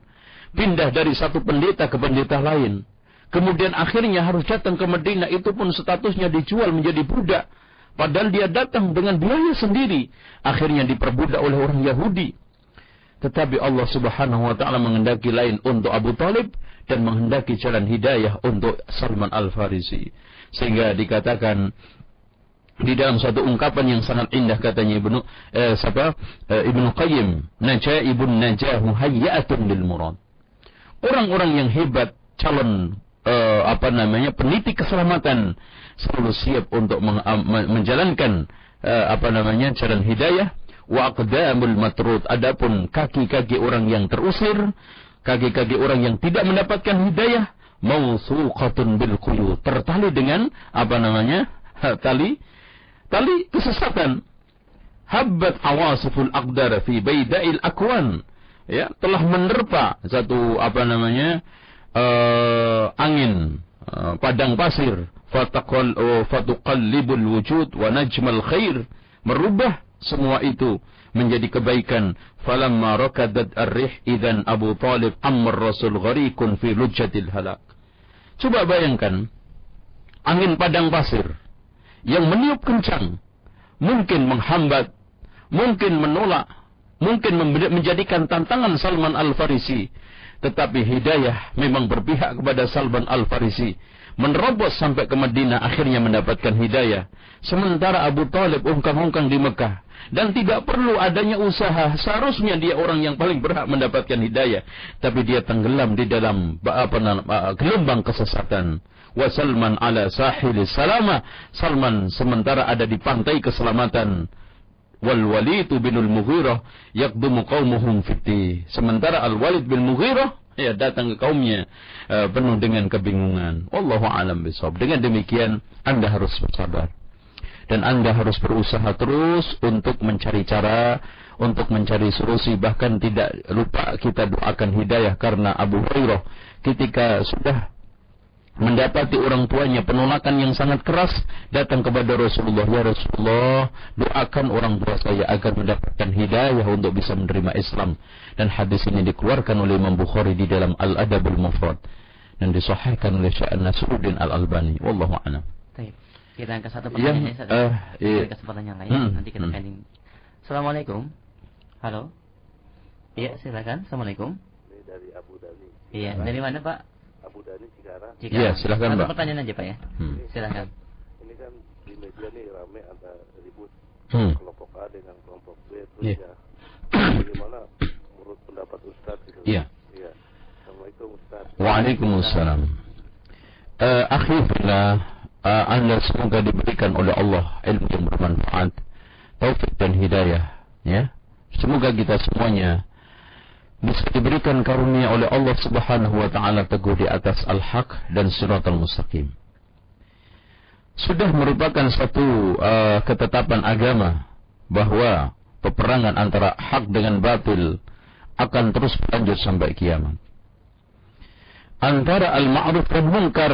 pindah dari satu pendeta ke pendeta lain. Kemudian akhirnya harus datang ke Medina itu pun statusnya dijual menjadi budak. Padahal dia datang dengan biaya sendiri. Akhirnya diperbudak oleh orang Yahudi. Tetapi Allah subhanahu wa ta'ala menghendaki lain untuk Abu Talib dan menghendaki jalan hidayah untuk Salman Al-Farisi. Sehingga dikatakan di dalam satu ungkapan yang sangat indah katanya Ibnu eh, siapa? Eh, Ibnu Qayyim najaibun najahu hayyatun lil murad. Orang-orang yang hebat calon eh, apa namanya peniti keselamatan selalu siap untuk menjalankan eh, apa namanya jalan hidayah. Wa aqdamul matrud. Adapun kaki-kaki orang yang terusir kaki-kaki orang yang tidak mendapatkan hidayah mawsuqatun bil quyu tertali dengan apa namanya tali tali kesesatan. Habbat awasiful aqdar fi baida'il akwan. Ya telah menerpa satu apa namanya uh, angin uh, padang pasir. Fataqal uh, fatuqallibul wujud wa najmal khair. Merubah semua itu menjadi kebaikan. Falamma rakadat ar-rih Abu Talib amr Rasul gharikun fi lujjatil halak Coba bayangkan angin padang pasir yang meniup kencang mungkin menghambat, mungkin menolak, mungkin menjadikan tantangan Salman Al-Farisi. Tetapi hidayah memang berpihak kepada Salman Al-Farisi. Menerobos sampai ke Madinah akhirnya mendapatkan hidayah. Sementara Abu Talib ungkang-ungkang di Mekah dan tidak perlu adanya usaha. Seharusnya dia orang yang paling berhak mendapatkan hidayah, tapi dia tenggelam di dalam apa gelombang kesesatan. Wa Salman ala sahil salama. Salman sementara ada di pantai keselamatan. Wal Walid bin Al-Mughirah yaqdumu qaumuhum fiti. Sementara Al-Walid bin Mughirah ya datang ke kaumnya uh, penuh dengan kebingungan. Wallahu alam bisawab. Dengan demikian Anda harus bersabar dan Anda harus berusaha terus untuk mencari cara untuk mencari solusi bahkan tidak lupa kita doakan hidayah karena Abu Hurairah ketika sudah mendapati orang tuanya penolakan yang sangat keras datang kepada Rasulullah ya Rasulullah doakan orang tua saya agar mendapatkan hidayah untuk bisa menerima Islam. Dan hadis ini dikeluarkan oleh Imam Bukhari di dalam Al-Adabul Mufrad dan disahihkan oleh Syekh Nasruddin Al-Albani. Wallahu a'lam. Kita angkat satu pertanyaan yang, uh, iya. kita pertanyaan lain hmm, nanti kita hmm. Assalamualaikum. Halo. Iya silakan. Assalamualaikum. Ini dari Abu Dhani iya dari mana Pak Abu Dhani Cikarang. Iya silakan Pak pertanyaan aja Pak ya. Hmm. silakan. Ini kan di media nih ramai antara ribut hmm. kelompok A dengan kelompok B terus yeah. ya. Bagaimana menurut pendapat Ustadz gitu? Iya. Iya. Assalamualaikum Ustadz. Waalaikumsalam. Uh, akhirnya uh, anda semoga diberikan oleh Allah ilmu yang bermanfaat, taufik dan hidayah. Ya, semoga kita semuanya bisa diberikan karunia oleh Allah Subhanahu wa taala teguh di atas al-haq dan siratal mustaqim. Sudah merupakan satu uh, ketetapan agama bahwa peperangan antara hak dengan batil akan terus berlanjut sampai kiamat antara al-ma'ruf dan munkar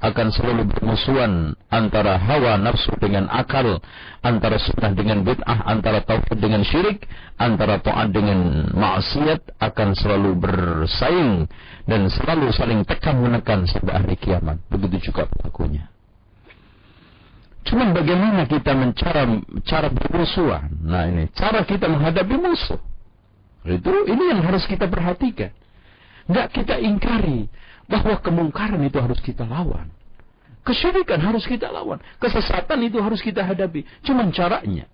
akan selalu bermusuhan antara hawa nafsu dengan akal antara sunnah dengan bid'ah antara tauhid dengan syirik antara taat dengan maksiat akan selalu bersaing dan selalu saling tekan menekan sampai hari kiamat begitu juga pelakunya Cuman bagaimana kita mencara cara bermusuhan. Nah ini cara kita menghadapi musuh. Itu ini yang harus kita perhatikan. Nggak kita ingkari bahwa kemungkaran itu harus kita lawan. Kesyirikan harus kita lawan. Kesesatan itu harus kita hadapi. Cuman caranya.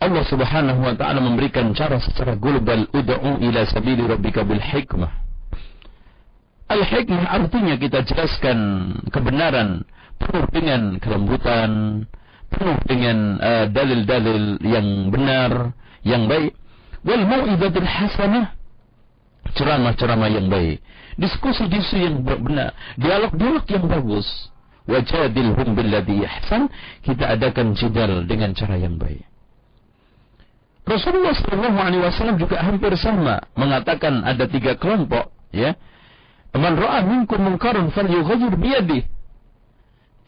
Allah Subhanahu wa taala memberikan cara secara global ud'u ila sabili rabbika bil hikmah. Al hikmah artinya kita jelaskan kebenaran penuh dengan kelembutan, penuh dengan uh, dalil-dalil uh, yang benar, yang baik. Wal mau'izatul hasanah ceramah-ceramah yang baik, diskusi-diskusi yang benar, dialog-dialog yang bagus. Wajadilhum billadhi ihsan, kita adakan jidal dengan cara yang baik. Rasulullah SAW juga hampir sama mengatakan ada tiga kelompok, ya. Man ra'a minkum munkaran falyughayyir biyadihi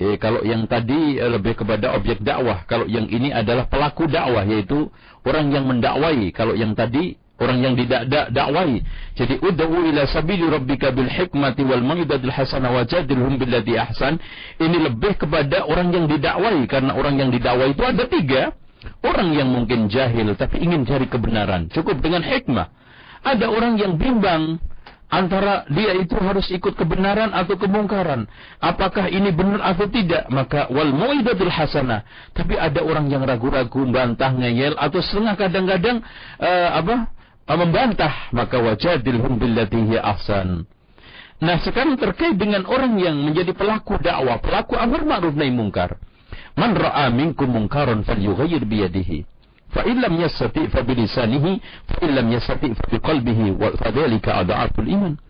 Eh, kalau yang tadi lebih kepada objek dakwah, kalau yang ini adalah pelaku dakwah yaitu orang yang mendakwai. Kalau yang tadi orang yang dakwai. Jadi ud'u ila sabili rabbika bil hikmati wal mau'izatil hasanah wajadilhum billati ahsan. Ini lebih kepada orang yang didakwai karena orang yang didakwai itu ada tiga. Orang yang mungkin jahil tapi ingin cari kebenaran, cukup dengan hikmah. Ada orang yang bimbang, antara dia itu harus ikut kebenaran atau kemungkaran. Apakah ini benar atau tidak? Maka wal mu'idatul hasanah. Tapi ada orang yang ragu-ragu, bantah, ngeyel atau setengah kadang-kadang uh, apa? Uh, membantah, maka wajadilhum billati hiya ahsan. Nah, sekarang terkait dengan orang yang menjadi pelaku dakwah, pelaku amar ma'ruf nahi mungkar. Man ra'a minkum mungkaran falyughayyir biyadihi. Fa illam yastati fa bilisanihi fa illam yastati fa biqalbihi wa fadzalika adhaful iman.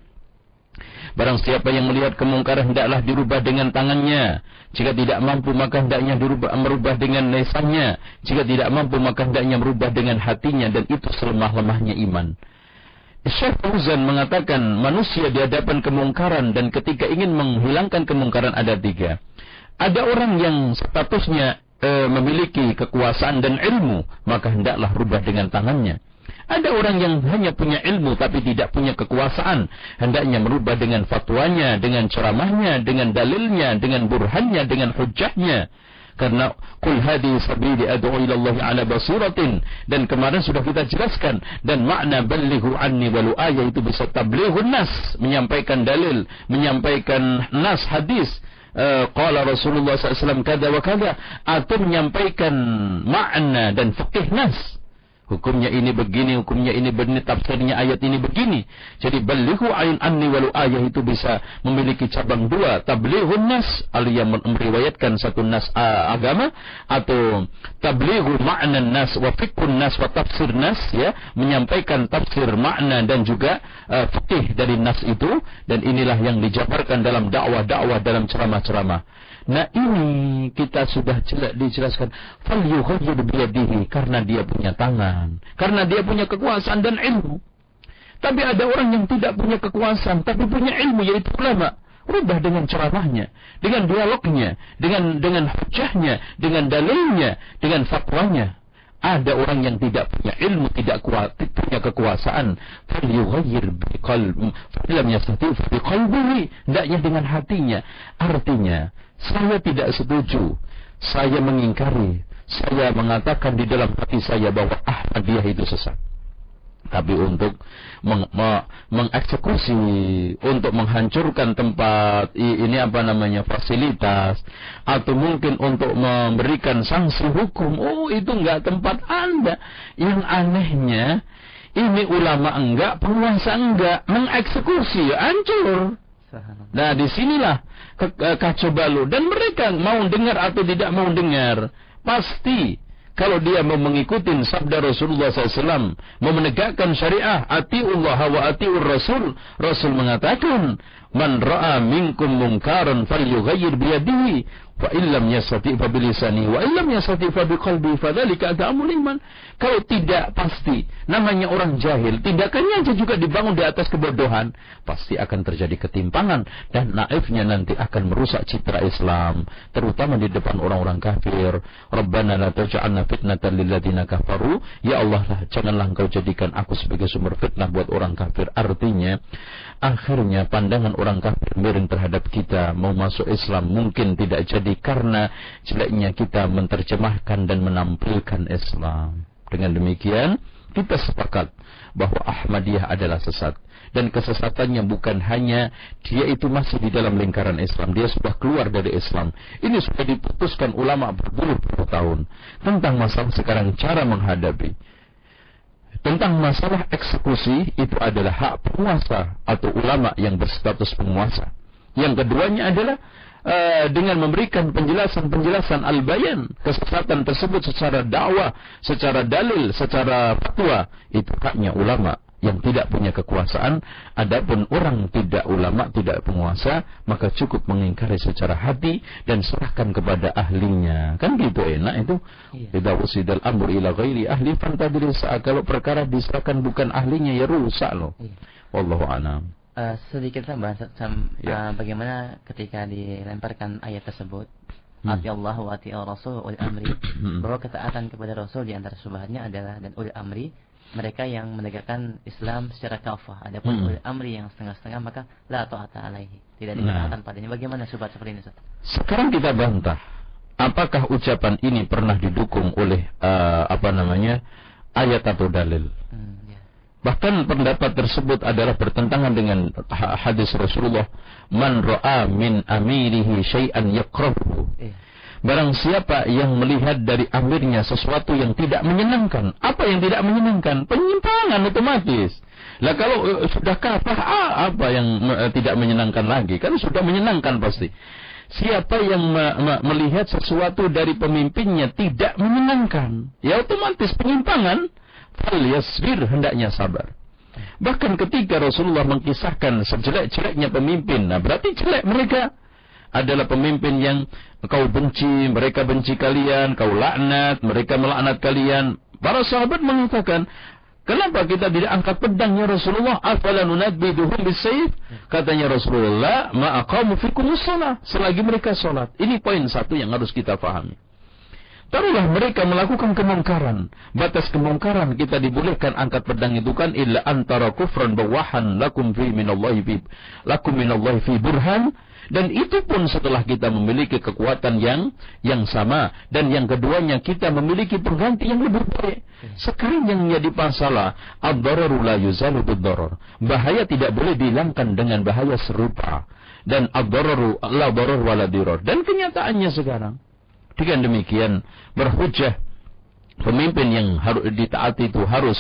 Barang siapa yang melihat kemungkaran hendaklah dirubah dengan tangannya. Jika tidak mampu maka hendaknya dirubah merubah dengan lisannya. Jika tidak mampu maka hendaknya merubah dengan hatinya dan itu selemah-lemahnya iman. Syekh Fauzan mengatakan manusia di hadapan kemungkaran dan ketika ingin menghilangkan kemungkaran ada tiga. Ada orang yang statusnya e, memiliki kekuasaan dan ilmu, maka hendaklah rubah dengan tangannya. Ada orang yang hanya punya ilmu tapi tidak punya kekuasaan, hendaknya merubah dengan fatwanya, dengan ceramahnya, dengan dalilnya, dengan burhannya, dengan hujahnya. Karena kul hadi sabili ad'u ila Allah ala basiratin dan kemarin sudah kita jelaskan dan makna balighu anni walu ayat itu bisa tablighun nas, menyampaikan dalil, menyampaikan nas hadis. Eh, qala Rasulullah SAW kada wa kada atau menyampaikan makna dan fikih nas Hukumnya ini begini, hukumnya ini begini, tafsirnya ayat ini begini. Jadi balighu ain anni walu ayah itu bisa memiliki cabang dua. Tablighun nas, aliyah meriwayatkan satu nas agama atau tablighu ma'na nas wa fiqhun nas wa tafsir nas ya, menyampaikan tafsir makna dan juga uh, fikih dari nas itu dan inilah yang dijabarkan dalam dakwah-dakwah dalam ceramah-ceramah. Nah ini kita sudah dijelaskan. Fal biyadihi karena dia punya tangan, karena dia punya kekuasaan dan ilmu. Tapi ada orang yang tidak punya kekuasaan tapi punya ilmu yaitu ulama. Rubah dengan ceramahnya, dengan dialognya, dengan dengan hujahnya, dengan dalilnya, dengan fatwanya. Ada orang yang tidak punya ilmu, tidak kuat, punya kekuasaan. Falyughayyir biqalbi, falam yastati biqalbihi, hendaknya dengan hatinya. Artinya, saya tidak setuju. Saya mengingkari. Saya mengatakan di dalam hati saya bahwa Ahmadiyah itu sesat. Tapi untuk meng, me, mengeksekusi, untuk menghancurkan tempat ini apa namanya fasilitas, atau mungkin untuk memberikan sanksi hukum, oh itu enggak tempat anda. Yang anehnya, ini ulama enggak, penguasa enggak, mengeksekusi, hancur. Nah, di sinilah kacau balau. Dan mereka mau dengar atau tidak mau dengar, pasti kalau dia mau mengikuti sabda Rasulullah SAW, mau menegakkan syariah, atiullah wa atiur Rasul, Rasul mengatakan, man ra'a minkum munkaran falyughayyir biyadihi Wa illam yastati fa bilisani wa illam yastati fa biqalbi fadzalika adamul iman. Kalau tidak pasti namanya orang jahil, tindakannya aja juga dibangun di atas kebodohan, pasti akan terjadi ketimpangan dan naifnya nanti akan merusak citra Islam, terutama di depan orang-orang kafir. Rabbana la taj'alna fitnatan lil ladzina kafaru. Ya Allah, lah, janganlah engkau jadikan aku sebagai sumber fitnah buat orang kafir. Artinya, akhirnya pandangan orang kafir miring terhadap kita mau masuk Islam mungkin tidak jadi karena jeleknya kita menerjemahkan dan menampilkan Islam. Dengan demikian, kita sepakat bahwa Ahmadiyah adalah sesat dan kesesatannya bukan hanya dia itu masih di dalam lingkaran Islam, dia sudah keluar dari Islam. Ini sudah diputuskan ulama berpuluh-puluh tahun tentang masalah sekarang cara menghadapi. Tentang masalah eksekusi itu adalah hak penguasa atau ulama yang berstatus penguasa. Yang keduanya adalah uh, dengan memberikan penjelasan-penjelasan al-bayan kesesatan tersebut secara dakwah, secara dalil, secara fatwa itu haknya ulama yang tidak punya kekuasaan, adapun orang tidak ulama, tidak penguasa, maka cukup mengingkari secara hati dan serahkan kepada ahlinya. Kan gitu enak itu. Tidak iya. usidal amur ila ghairi ahli fantadiri Kalau perkara diserahkan bukan ahlinya ya rusak loh. Iya. Wallahu a'lam. Uh, sedikit tambah sam, ya. uh, bagaimana ketika dilemparkan ayat tersebut hmm. Ati Allah wa ati Rasul ul amri bahwa ketaatan kepada Rasul di antara subhannya adalah dan ul amri mereka yang menegakkan Islam secara kafah. Adapun hmm. ulil amri yang setengah-setengah maka la ta'ata alaihi. Tidak dikatakan nah. padanya. Bagaimana sobat seperti ini Ustaz? Sekarang kita bantah. Apakah ucapan ini pernah didukung oleh uh, apa namanya ayat atau dalil? Hmm, ya. Bahkan pendapat tersebut adalah bertentangan dengan hadis Rasulullah, "Man ra'a min amirihi syai'an yakrahu." Eh Barang siapa yang melihat dari amirnya sesuatu yang tidak menyenangkan. Apa yang tidak menyenangkan? Penyimpangan otomatis. Lah kalau uh, sudah kafah, ah, apa yang uh, tidak menyenangkan lagi? Kan sudah menyenangkan pasti. Siapa yang me me melihat sesuatu dari pemimpinnya tidak menyenangkan, ya otomatis penyimpangan. Fal yasbir hendaknya sabar. Bahkan ketika Rasulullah mengkisahkan sejelek-jeleknya pemimpin, nah berarti jelek mereka adalah pemimpin yang kau benci, mereka benci kalian, kau laknat, mereka melaknat kalian. Para sahabat mengatakan, Kenapa kita tidak angkat pedang ya Rasulullah? Afala nunadbiduhum bisayf? Katanya Rasulullah, ma'aqamu fikum shalah. Selagi mereka salat. Ini poin satu yang harus kita pahami. Taruhlah mereka melakukan kemungkaran. Batas kemungkaran kita dibolehkan angkat pedang itu kan illa antara kufran bawahan lakum fi minallahi fi lakum minallahi fi burhan dan itu pun setelah kita memiliki kekuatan yang yang sama dan yang keduanya kita memiliki pengganti yang lebih baik. Sekarang yang menjadi masalah ad-dararu la yuzalu. Bahaya tidak boleh dihilangkan dengan bahaya serupa dan ad-dararu la darar wala dirar. Dan kenyataannya sekarang dengan demikian berhujah pemimpin yang harus ditaati itu harus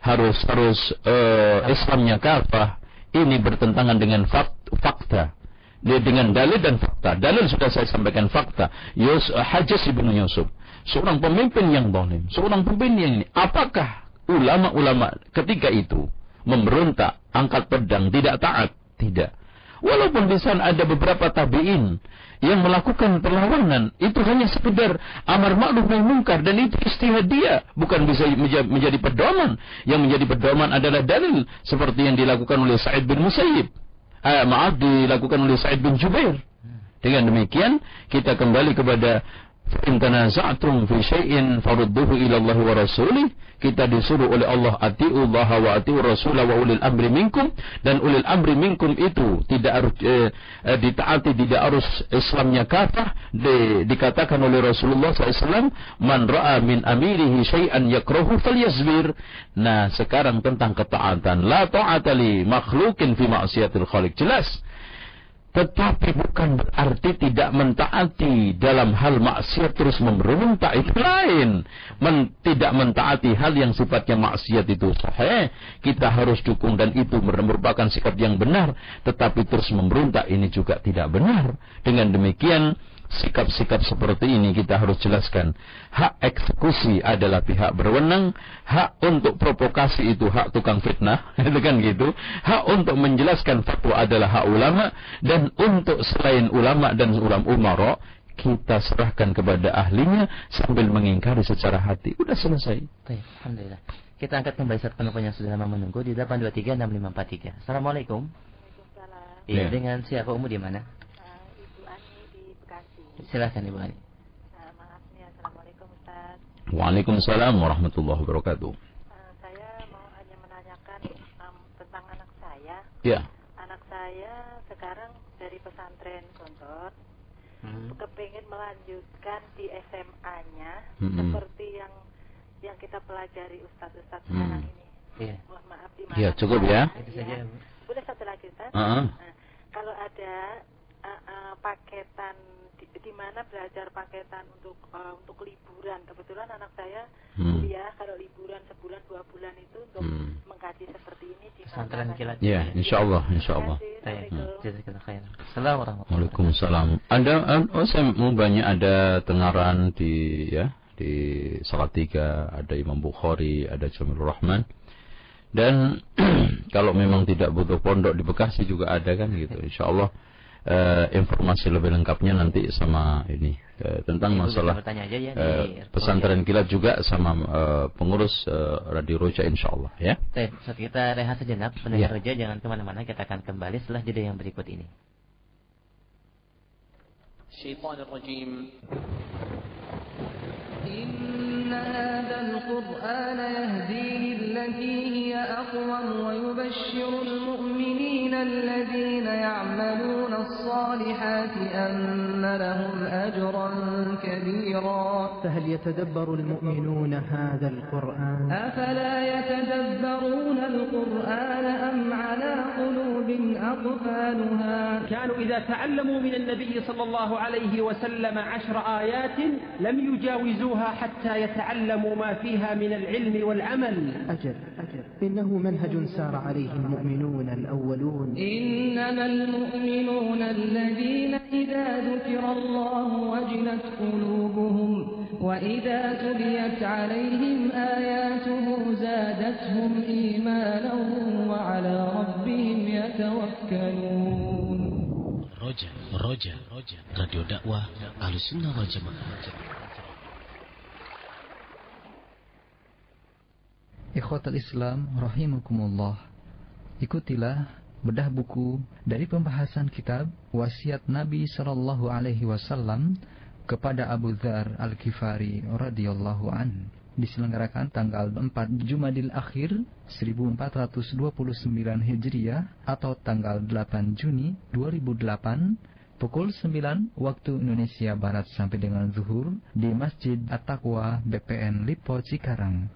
harus harus uh, Islamnya kafah ini bertentangan dengan fakta dengan dalil dan fakta. Dalil sudah saya sampaikan fakta. Yus, uh, Hajas ibnu Yusuf. Seorang pemimpin yang dolim. Seorang pemimpin yang ini. Apakah ulama-ulama ketika itu memberontak, angkat pedang, tidak taat? Tidak. Walaupun di sana ada beberapa tabi'in yang melakukan perlawanan, itu hanya sekedar amar ma'ruf nahi mungkar dan itu istihad dia, bukan bisa menjadi pedoman. Yang menjadi pedoman adalah dalil seperti yang dilakukan oleh Sa'id bin Musayyib eh, maaf dilakukan oleh Sa'id bin Jubair. Dengan demikian kita kembali kepada in tanaza'tum fi syai'in farudduhu ila Allah wa rasulih. Kita disuruh oleh Allah ati'u Allah wa ati'u Rasul wa ulil amri minkum. Dan ulil amri minkum itu tidak harus eh, eh, ditaati tidak harus Islamnya kafah. Di, dikatakan oleh Rasulullah SAW man ra'a min amirihi syai'an nah sekarang tentang ketaatan. La ta'ata makhlukin fi ma'siyatil khaliq. Jelas tetapi bukan berarti tidak mentaati dalam hal maksiat terus memberontak itu lain. Men, tidak mentaati hal yang sifatnya maksiat itu sahih. Kita harus dukung dan itu merupakan sikap yang benar. Tetapi terus memberontak ini juga tidak benar. Dengan demikian sikap-sikap seperti ini kita harus jelaskan. Hak eksekusi adalah pihak berwenang, hak untuk provokasi itu hak tukang fitnah, itu kan gitu. Hak untuk menjelaskan fatwa adalah hak ulama dan untuk selain ulama dan ulama umara kita serahkan kepada ahlinya sambil mengingkari secara hati. Udah selesai. Baik, alhamdulillah. Kita angkat kembali saat penumpang yang sudah lama menunggu di 8236543. Assalamualaikum. Waalaikumsalam. Iya, ya. dengan siapa umum di mana? Silakan Ibu Ani. Uh, maaf Assalamualaikum Ustaz. Waalaikumsalam warahmatullahi wabarakatuh. Uh, saya mau hanya menanyakan um, tentang anak saya. Ya. Anak saya sekarang dari pesantren Gontor hmm. kepingin melanjutkan di SMA-nya hmm. seperti yang yang kita pelajari Ustadz-Ustadz hmm. sekarang ini. Iya. Mohon maaf di mana? Iya, cukup ya. ya. Boleh satu lagi Ustaz? Uh -huh. nah, kalau ada uh, uh, paketan di, di mana belajar paketan untuk uh, untuk liburan. Kebetulan anak saya hmm. kuliah kalau liburan sebulan dua bulan itu untuk hmm. mengkaji seperti ini di pesantren kilat. Ya, insya Allah, insya Allah. Assalamualaikum. Waalaikumsalam. Ada, oh saya mau banyak ada tengaran di ya di Salatiga, ada Imam Bukhari, ada Jamil Rahman. Dan kalau memang tidak butuh pondok di Bekasi juga ada kan gitu. Insya Allah uh, informasi lebih lengkapnya nanti sama ini uh, tentang Ibu masalah aja ya uh, pesantren kilat juga sama uh, pengurus uh, Radio Roja Insya Allah ya. Baik, kita rehat sejenak pendengar ya. Roja jangan ke mana-mana kita akan kembali setelah jeda yang berikut ini. Syaitan rajim هذا القرآن يهدي للتي هي أقوم ويبشر المؤمنين الذين يعملون الصالحات أن لهم أجرا كبيرا. فهل يتدبر المؤمنون هذا القرآن؟ أفلا يتدبرون القرآن أم على قلوب أقفالها؟ كانوا إذا تعلموا من النبي صلى الله عليه وسلم عشر آيات لم يجاوزوها حتى يتعلموا ما فيها من العلم والعمل. أجل أجل. إنه منهج سار عليه المؤمنون الأولون. إنما المؤمنون الذين إذا ذكر الله وجلت قلوبهم وإذا تليت عليهم آياته زادتهم إيمانا وعلى ربهم يتوكلون. رجع رجع رجع راديو دعوة أهل السنة والجماعة. Ikhwatal Islam rahimakumullah. Ikutilah bedah buku dari pembahasan kitab wasiat Nabi sallallahu alaihi wasallam kepada Abu Dzar Al-Ghifari radhiyallahu an diselenggarakan tanggal 4 Jumadil Akhir 1429 Hijriah atau tanggal 8 Juni 2008 pukul 9 waktu Indonesia Barat sampai dengan zuhur di Masjid At-Taqwa BPN Lipo Cikarang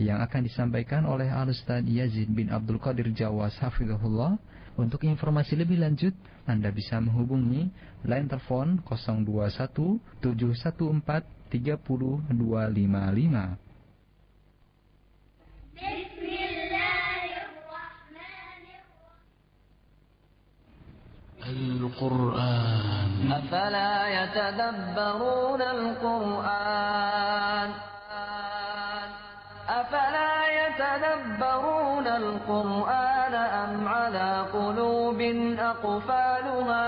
yang akan disampaikan oleh Al-Ustaz Yazid bin Abdul Qadir Jawas Hafizahullah. Untuk informasi lebih lanjut, Anda bisa menghubungi line telepon 021 714 30255. القرآن أفلا يتدبرون القرآن أفلا يتدبرون القرآن أم على قلوب أقفالها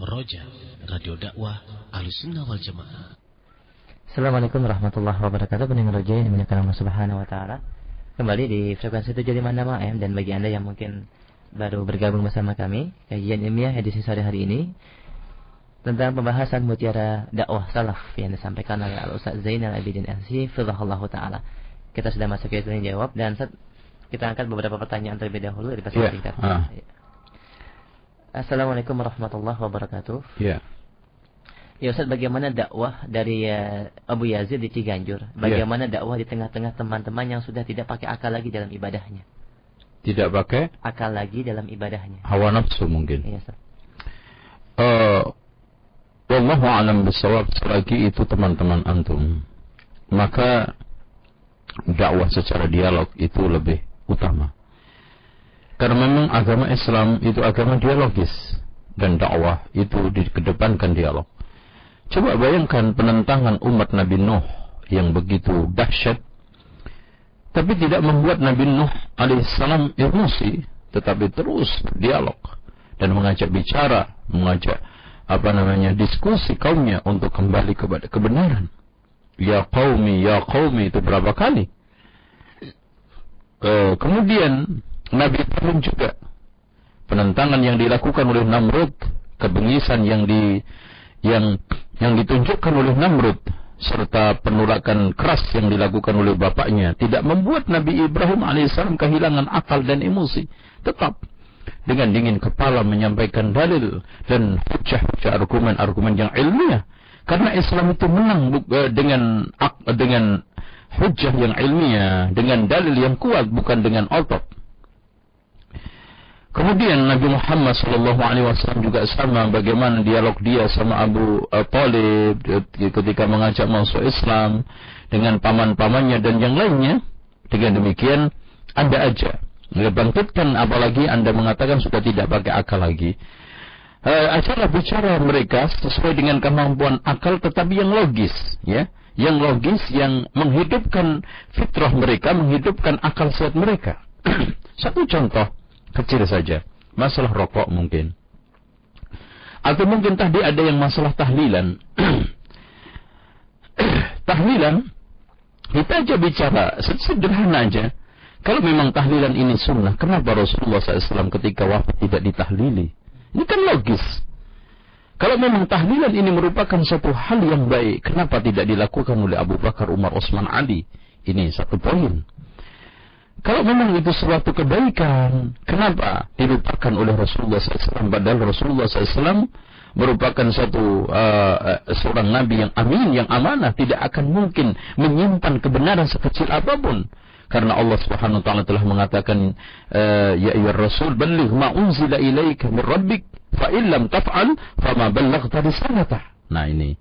رجع راديو دعوة على السنة والجماعة Assalamualaikum warahmatullahi wabarakatuh Pendengar roja yang dimuliakan Allah Subhanahu wa taala. Kembali di frekuensi 75 AM dan bagi Anda yang mungkin baru bergabung bersama kami, kajian ilmiah edisi sore hari ini tentang pembahasan mutiara dakwah salaf yang disampaikan oleh Al Ustaz Zainal Abidin LC Fidhahullah taala. Kita sudah masuk ke yang jawab dan kita angkat beberapa pertanyaan terlebih dahulu dari pesan yeah. singkat. Uh. Assalamualaikum warahmatullahi wabarakatuh. Ya. Yeah. Ya Ustaz, bagaimana dakwah dari uh, Abu Yazid di Ciganjur? Bagaimana yeah. dakwah di tengah-tengah teman-teman yang sudah tidak pakai akal lagi dalam ibadahnya? Tidak pakai akal lagi dalam ibadahnya. Hawa nafsu mungkin. Iya, Ustaz. Uh, Wallahu alam bisawab selagi itu teman-teman antum. Maka dakwah secara dialog itu lebih utama. Karena memang agama Islam itu agama dialogis dan dakwah itu dikedepankan dialog. Coba bayangkan penentangan umat Nabi Nuh yang begitu dahsyat tapi tidak membuat Nabi Nuh alaihissalam emosi tetapi terus dialog dan mengajak bicara, mengajak apa namanya diskusi kaumnya untuk kembali kepada kebenaran. Ya qaumi, ya qaumi itu berapa kali? E, kemudian Nabi pun juga penentangan yang dilakukan oleh Namrud, kebengisan yang di yang yang ditunjukkan oleh Namrud serta penolakan keras yang dilakukan oleh bapaknya tidak membuat Nabi Ibrahim alaihissalam kehilangan akal dan emosi. Tetap dengan dingin kepala menyampaikan dalil dan hujah-hujah argumen-argumen yang ilmiah. Karena Islam itu menang eh, dengan dengan hujah yang ilmiah, dengan dalil yang kuat bukan dengan otot. Kemudian Nabi Muhammad sallallahu alaihi wasallam juga sama bagaimana dialog dia sama Abu uh, Talib ketika mengajak masuk Islam dengan paman-pamannya dan yang lainnya. Dengan demikian Anda aja bangkitkan apalagi Anda mengatakan sudah tidak pakai akal lagi. Uh, acara bicara mereka sesuai dengan kemampuan akal tetapi yang logis ya yang logis yang menghidupkan fitrah mereka menghidupkan akal sehat mereka satu contoh Kecil saja. Masalah rokok mungkin. Atau mungkin tadi ada yang masalah tahlilan. tahlilan, kita aja bicara sederhana aja. Kalau memang tahlilan ini sunnah, kenapa Rasulullah SAW ketika wafat tidak ditahlili? Ini kan logis. Kalau memang tahlilan ini merupakan suatu hal yang baik, kenapa tidak dilakukan oleh Abu Bakar, Umar, Osman, Ali? Ini satu poin. Kalau memang itu suatu kebaikan, kenapa dilupakan oleh Rasulullah SAW? Padahal Rasulullah SAW merupakan satu uh, seorang nabi yang amin, yang amanah, tidak akan mungkin menyimpan kebenaran sekecil apa pun. Karena Allah Subhanahu wa taala telah mengatakan uh, ya ayyuhar rasul balligh ma unzila ilaika min rabbik fa illam taf'al fama ballaghta risalatah. Nah ini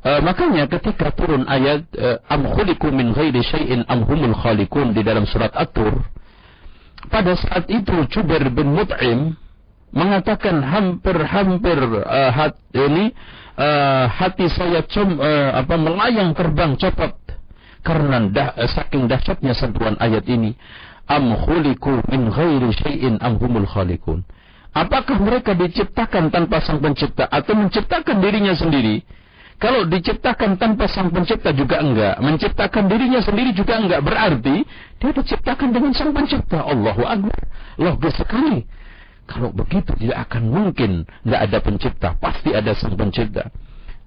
Uh, makanya ketika turun ayat uh, am khuliqu min ghairi syai'in am humul khaliqun di dalam surat At-Tur pada saat itu Jubair bin Mut'im mengatakan hampir-hampir uh, hat, ini uh, hati saya cum, uh, apa melayang terbang copot karena dah, uh, saking dahsyatnya sentuhan ayat ini am khuliqu min ghairi syai'in am humul khaliqun apakah mereka diciptakan tanpa sang pencipta atau menciptakan dirinya sendiri kalau diciptakan tanpa sang pencipta juga enggak, menciptakan dirinya sendiri juga enggak, berarti dia diciptakan dengan sang pencipta. Allahu Akbar. Logis sekali. Kalau begitu tidak akan mungkin enggak ada pencipta, pasti ada sang pencipta.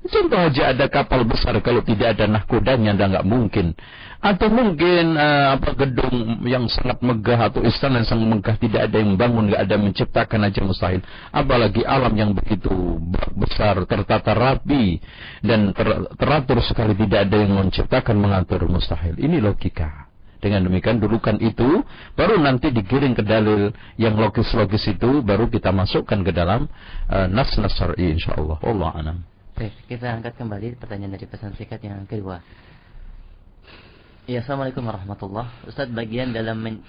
Contoh aja ada kapal besar kalau tidak ada nahkodanya dan nggak mungkin. Atau mungkin uh, apa gedung yang sangat megah atau istana yang sangat megah tidak ada yang bangun, nggak ada menciptakan aja mustahil. Apalagi alam yang begitu besar, tertata rapi dan ter, teratur sekali tidak ada yang menciptakan mengatur mustahil. Ini logika. Dengan demikian dudukan itu baru nanti digiring ke dalil yang logis-logis itu baru kita masukkan ke dalam uh, nas-nas syar'i insyaallah. Allah anam. Baik, kita angkat kembali pertanyaan dari pesan singkat yang kedua. Ya, Assalamualaikum warahmatullah. Ustaz, bagian dalam men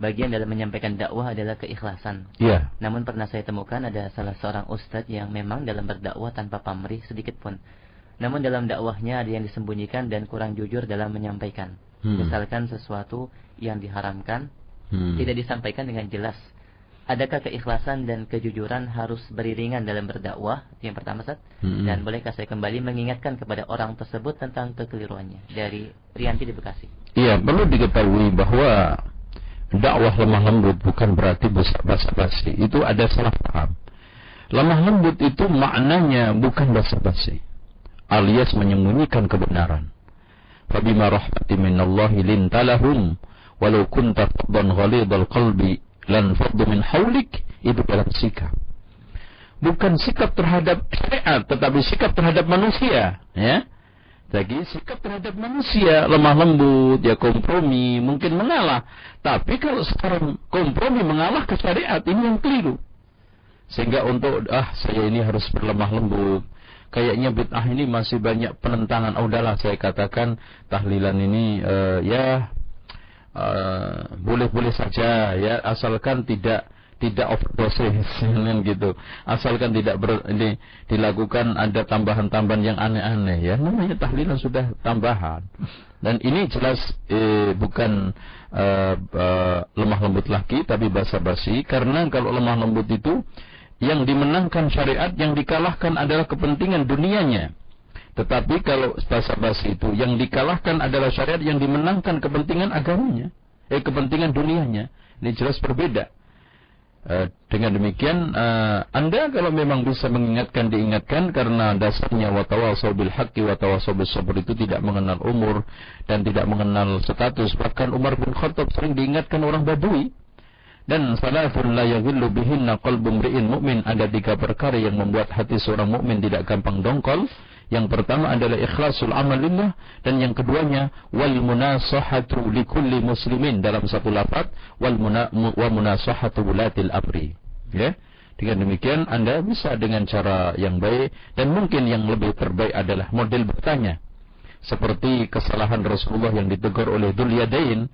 bagian dalam menyampaikan dakwah adalah keikhlasan. Iya. Namun pernah saya temukan ada salah seorang ustadz yang memang dalam berdakwah tanpa pamrih sedikit pun. Namun dalam dakwahnya ada yang disembunyikan dan kurang jujur dalam menyampaikan. Hmm. Misalkan sesuatu yang diharamkan hmm. tidak disampaikan dengan jelas adakah keikhlasan dan kejujuran harus beriringan dalam berdakwah? Yang pertama, Sat. Hmm. Dan bolehkah saya kembali mengingatkan kepada orang tersebut tentang kekeliruannya dari Rianti di Bekasi? Iya, perlu diketahui bahwa dakwah lemah lembut bukan berarti basa-basi. Itu ada salah paham. Lemah lembut itu maknanya bukan basa-basi, alias menyembunyikan kebenaran. Fabima rahmati minallahi lintalahum walau kunta faddan ghalidhal qalbi lan faddu min haulik itu dalam sikap. Bukan sikap terhadap syariat tetapi sikap terhadap manusia ya. Lagi sikap terhadap manusia lemah lembut ya kompromi mungkin mengalah. Tapi kalau sekarang kompromi mengalah ke syariat ini yang keliru. Sehingga untuk ah saya ini harus berlemah lembut. Kayaknya bid'ah ini masih banyak penentangan. Oh udahlah saya katakan tahlilan ini uh, ya boleh-boleh uh, saja ya. Asalkan tidak tidak overdosis gitu. Asalkan tidak ber, ini dilakukan ada tambahan-tambahan yang aneh-aneh ya. Namanya tahlilan sudah tambahan. Dan ini jelas eh, bukan uh, uh, lemah lembut lagi tapi basa-basi. Karena kalau lemah lembut itu yang dimenangkan syariat yang dikalahkan adalah kepentingan dunianya tetapi kalau basa-basi itu yang dikalahkan adalah syariat yang dimenangkan kepentingan agamanya, eh kepentingan dunianya. Ini jelas berbeda. Uh, dengan demikian uh, Anda kalau memang bisa mengingatkan diingatkan karena dasarnya watawasau bil haqqi watawasau bis sabr itu tidak mengenal umur dan tidak mengenal status bahkan Umar bin Khattab sering diingatkan orang Badui Dan salafun la yaghillu bihinna qalbu mri'in mu'min ada tiga perkara yang membuat hati seorang mukmin tidak gampang dongkol. Yang pertama adalah ikhlasul amal lillah dan yang keduanya wal munasahatu likulli muslimin dalam satu lafaz wal muna, wa munasahatu wulatil amri. Ya. Dengan demikian Anda bisa dengan cara yang baik dan mungkin yang lebih terbaik adalah model bertanya. Seperti kesalahan Rasulullah yang ditegur oleh Dulyadain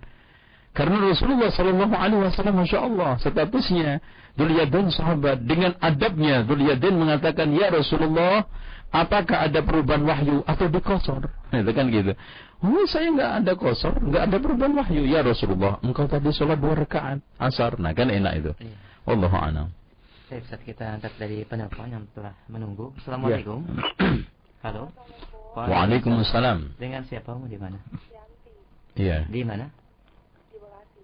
karena Rasulullah Sallallahu Alaihi Wasallam, masya Allah, statusnya sahabat dengan adabnya Dulyadain mengatakan, ya Rasulullah, apakah ada perubahan wahyu atau dikosor? Itu kan gitu. Oh, saya nggak ada kosor, nggak ada perubahan wahyu. Ya Rasulullah, engkau tadi sholat dua rakaat asar. Nah kan enak itu. Iya. Allah a'lam. Baik, saat kita angkat dari penelpon yang telah menunggu. Assalamualaikum. Ya. Halo. Waalaikumsalam. Dengan siapa? Di mana? Iya. Di mana?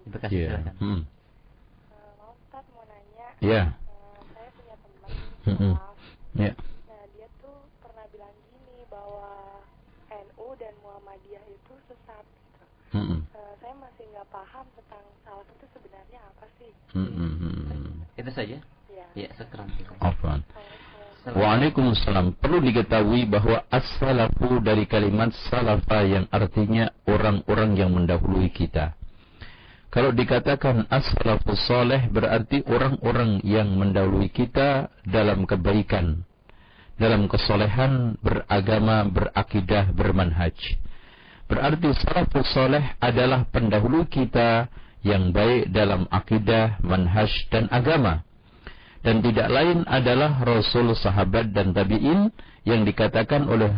di Bekasi yeah. silakan. Hmm. Uh, mau Ustaz mau nanya. Iya. Yeah. Uh, saya punya teman. -hmm. Yeah. Nah dia tuh pernah bilang gini bahwa NU dan Muhammadiyah itu sesat. Mm -hmm. uh, saya masih nggak paham tentang salaf itu sebenarnya apa sih. Mm -hmm. Itu saja. Ya. Ya sekarang. Waalaikumsalam. Perlu diketahui bahwa as-salafu dari kalimat salafa yang artinya orang-orang yang mendahului kita. Kalau dikatakan as-salafus soleh berarti orang-orang yang mendahului kita dalam kebaikan, dalam kesolehan, beragama, berakidah, bermanhaj. Berarti salafus soleh adalah pendahulu kita yang baik dalam akidah, manhaj, dan agama. Dan tidak lain adalah Rasul, sahabat, dan tabi'in yang dikatakan oleh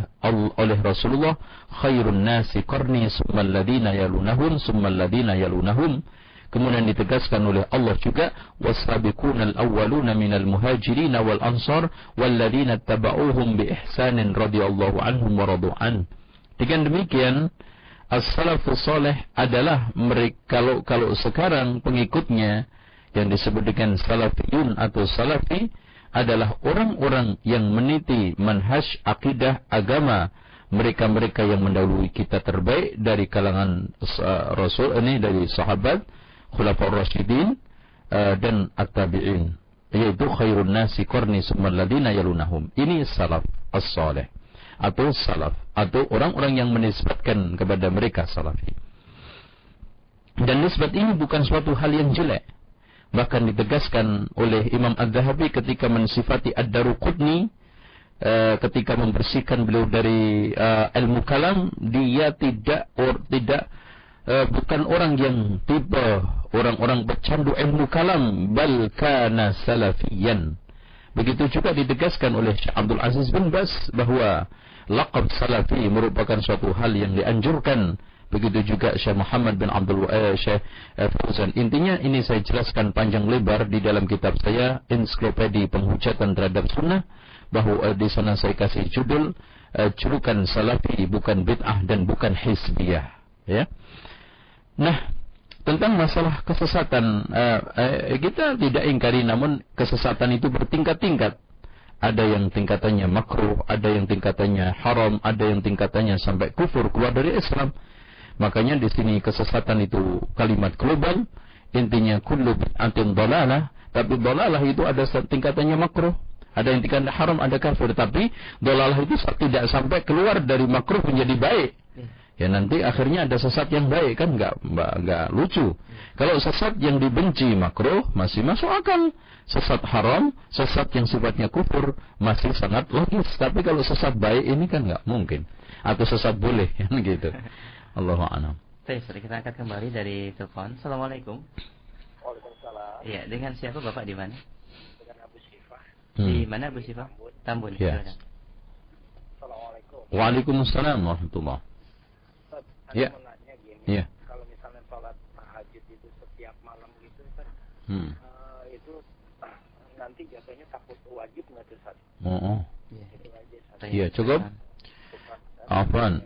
oleh Rasulullah khairun nasi qarni summal ladina yalunahum summal ladina yalunahum kemudian ditegaskan oleh Allah juga wasabiqunal awwaluna minal muhajirin wal ansar walladzina tabauhum bi ihsanin radhiyallahu anhum wa radu'an dengan demikian as-salafus salih adalah mereka kalau kalau sekarang pengikutnya yang disebut dengan salafiyun atau salafi adalah orang-orang yang meniti manhaj akidah agama. Mereka-mereka yang mendahului kita terbaik dari kalangan uh, Rasul ini dari sahabat khulafaur rasyidin uh, dan at-tabi'in. Yaitu khairun nasi qarni summal ladina yalunahum. Ini salaf as-salih atau salaf atau orang-orang yang menisbatkan kepada mereka salafi dan nisbat ini bukan suatu hal yang jelek. Bahkan ditegaskan oleh Imam Ad-Dhahabi ketika mensifati Ad-Daruqutni uh, ketika membersihkan beliau dari uh, ilmu kalam dia tidak or, tidak uh, bukan orang yang tipe orang-orang bercandu ilmu kalam bal kana salafiyan. Begitu juga ditegaskan oleh Syekh Abdul Aziz bin Bas bahwa laqab salafi merupakan suatu hal yang dianjurkan Begitu juga Syekh Muhammad bin Abdul eh, Syekh eh, Fauzan. Intinya ini saya jelaskan panjang lebar di dalam kitab saya Ensiklopedi Penghujatan Terhadap Sunnah bahwa eh, di sana saya kasih judul eh, julukan salafi bukan bid'ah dan bukan hizbiyah. Ya. Nah, tentang masalah kesesatan eh, eh, kita tidak ingkari namun kesesatan itu bertingkat-tingkat ada yang tingkatannya makruh, ada yang tingkatannya haram, ada yang tingkatannya sampai kufur keluar dari Islam. Makanya di sini kesesatan itu kalimat global, intinya kullu bid'atin dalalah, tapi dalalah itu ada tingkatannya makruh. Ada yang tingkatan haram, ada kafir. Tapi dalalah itu tidak sampai keluar dari makruh menjadi baik. Ya nanti akhirnya ada sesat yang baik kan nggak nggak lucu. Kalau sesat yang dibenci makruh masih masuk akal. Sesat haram, sesat yang sifatnya kufur masih sangat logis. Tapi kalau sesat baik ini kan nggak mungkin. Atau sesat boleh kan gitu. Allah a'lam. Baik, kita angkat kembali dari telepon. Assalamualaikum. Waalaikumsalam. Iya, dengan siapa Bapak di mana? Dengan Abu Sifah. Hmm. Di mana Abu Sifah? Tambun. Tambun. Ya. Assalamualaikum. Waalaikumsalam warahmatullah. Ya. Ya. Kalau misalnya sholat tahajud itu setiap malam gitu, Ustaz, hmm. uh, itu uh, nanti jatuhnya takut wajib nggak tuh, Ustaz? Oh, oh. Iya, ya, cukup. Afan.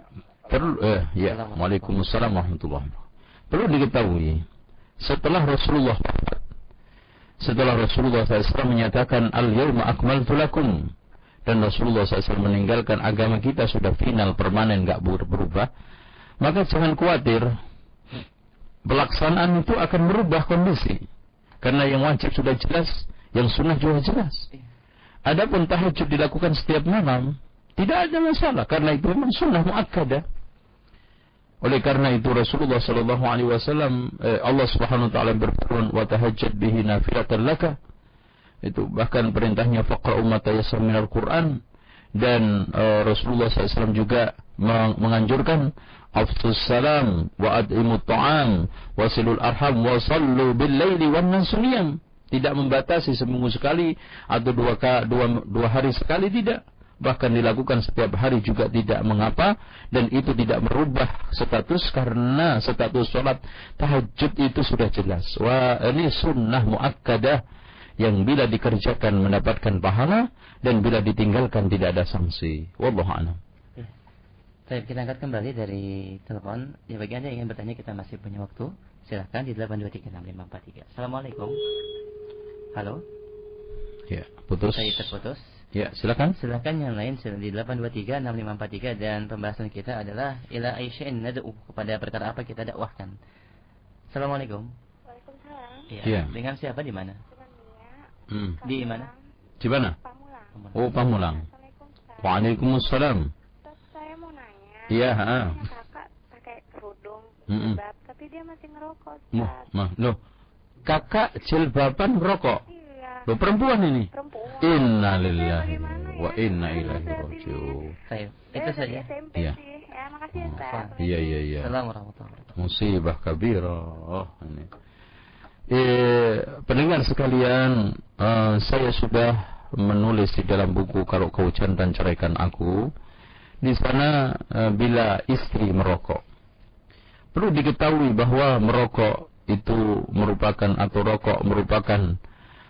Perlu eh ya, Waalaikumsalam warahmatullahi Perlu diketahui setelah Rasulullah setelah Rasulullah SAW menyatakan al-yawma akmaltu lakum dan Rasulullah SAW meninggalkan agama kita sudah final permanen nggak berubah maka jangan khawatir pelaksanaan itu akan merubah kondisi Karena yang wajib sudah jelas, yang sunnah juga jelas. Adapun tahajud dilakukan setiap malam, tidak ada masalah karena itu memang sunnah muakkadah. Oleh karena itu Rasulullah sallallahu alaihi wasallam eh, Allah Subhanahu wa taala berfirman wa tahajjad bihi nafilatan laka. Itu bahkan perintahnya faqra ummat tayassar minal Quran dan uh, Rasulullah SAW juga menganjurkan afsus salam wa ad'imut ta'am wasilul arham wa sallu bil laili wan tidak membatasi seminggu sekali atau dua, dua, dua hari sekali tidak. Bahkan dilakukan setiap hari juga tidak mengapa dan itu tidak merubah status karena status sholat tahajud itu sudah jelas. Wah ini sunnah muakkadah yang bila dikerjakan mendapatkan pahala dan bila ditinggalkan tidak ada sanksi. Wallahu a'lam Baik, kita angkat kembali dari telepon. Ya bagi Anda yang ingin bertanya kita masih punya waktu. Silahkan di 8236543. Assalamualaikum. Halo. Ya, putus. Saya terputus. Ya, silakan. Silakan yang lain di 8236543 dan pembahasan kita adalah ila aisya'in nad'u kepada perkara apa kita dakwahkan. Assalamualaikum. Waalaikumsalam. Ya. ya. Dengan siapa di mana? Hmm. Di mana? Di mana? Pamulang. Oh, Pamulang. Waalaikumsalam. Iya, heeh. Kakak pakai kerudung, mm jilbab, tapi dia masih ngerokok. Mah, mah, loh. Kakak jilbaban ngerokok? Iya. Loh, perempuan ini? Perempuan. Innalillahi wa inna ilaihi raji'un. Itu saja. Iya. Ya, makasih ya, Ustaz. Iya, iya, iya. Assalamualaikum warahmatullahi wabarakatuh. Musibah kabirah. Oh, ini. Eh, pendengar sekalian, uh, saya sudah menulis di dalam buku kalau kau dan ceraikan aku di sana e, bila istri merokok. Perlu diketahui bahwa merokok itu merupakan atau rokok merupakan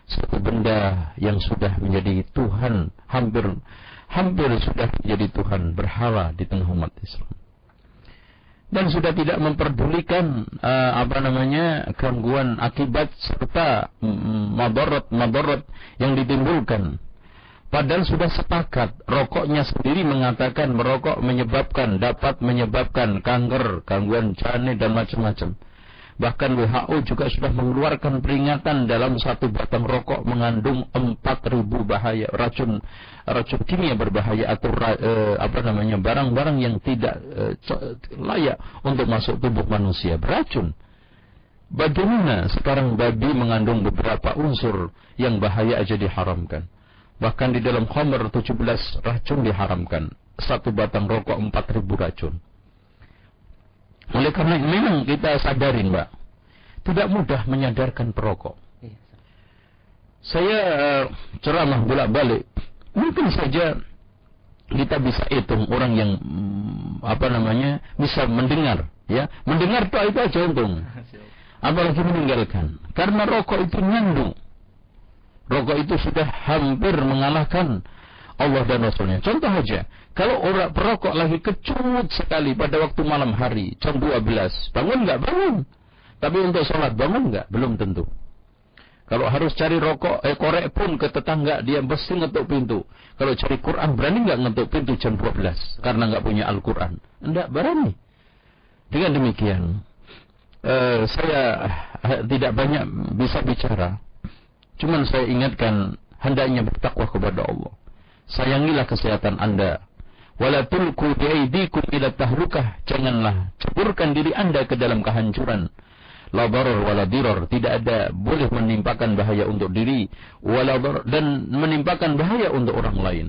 satu benda yang sudah menjadi Tuhan hampir hampir sudah menjadi Tuhan berhala di tengah umat Islam dan sudah tidak memperdulikan uh, apa namanya gangguan akibat serta madarat madarat yang ditimbulkan Padahal sudah sepakat, rokoknya sendiri mengatakan merokok menyebabkan, dapat menyebabkan kanker, gangguan janin dan macam-macam. Bahkan WHO juga sudah mengeluarkan peringatan dalam satu batang rokok mengandung 4000 bahaya racun racun kimia berbahaya atau eh, apa namanya barang-barang yang tidak eh, layak untuk masuk tubuh manusia beracun. Bagaimana sekarang babi mengandung beberapa unsur yang bahaya aja diharamkan? Bahkan di dalam khamr 17 racun diharamkan. Satu batang rokok 4000 racun. Oleh karena memang kita sadarin, Mbak. Tidak mudah menyadarkan perokok. Iya, Saya uh, ceramah bolak-balik. Mungkin saja kita bisa hitung orang yang mm, apa namanya bisa mendengar, ya. Mendengar itu itu aja untung. Apalagi meninggalkan. Karena rokok itu nyandung Rokok itu sudah hampir mengalahkan Allah dan Rasulnya. Contoh aja, kalau orang perokok lagi kecut sekali pada waktu malam hari, jam 12, bangun nggak bangun. Tapi untuk sholat bangun nggak? Belum tentu. Kalau harus cari rokok, eh korek pun ke tetangga, dia mesti ngetuk pintu. Kalau cari Quran, berani nggak ngetuk pintu jam 12? Karena nggak punya Al-Quran. Enggak, berani. Dengan demikian, eh, saya eh, tidak banyak bisa bicara. Cuman saya ingatkan hendaknya bertakwa kepada Allah. Sayangilah kesehatan Anda. Wala tulku biaidikum ila tahlukah. Janganlah ceburkan diri Anda ke dalam kehancuran. La darar wala dirar. Tidak ada boleh menimpakan bahaya untuk diri. Wala dan menimpakan bahaya untuk orang lain.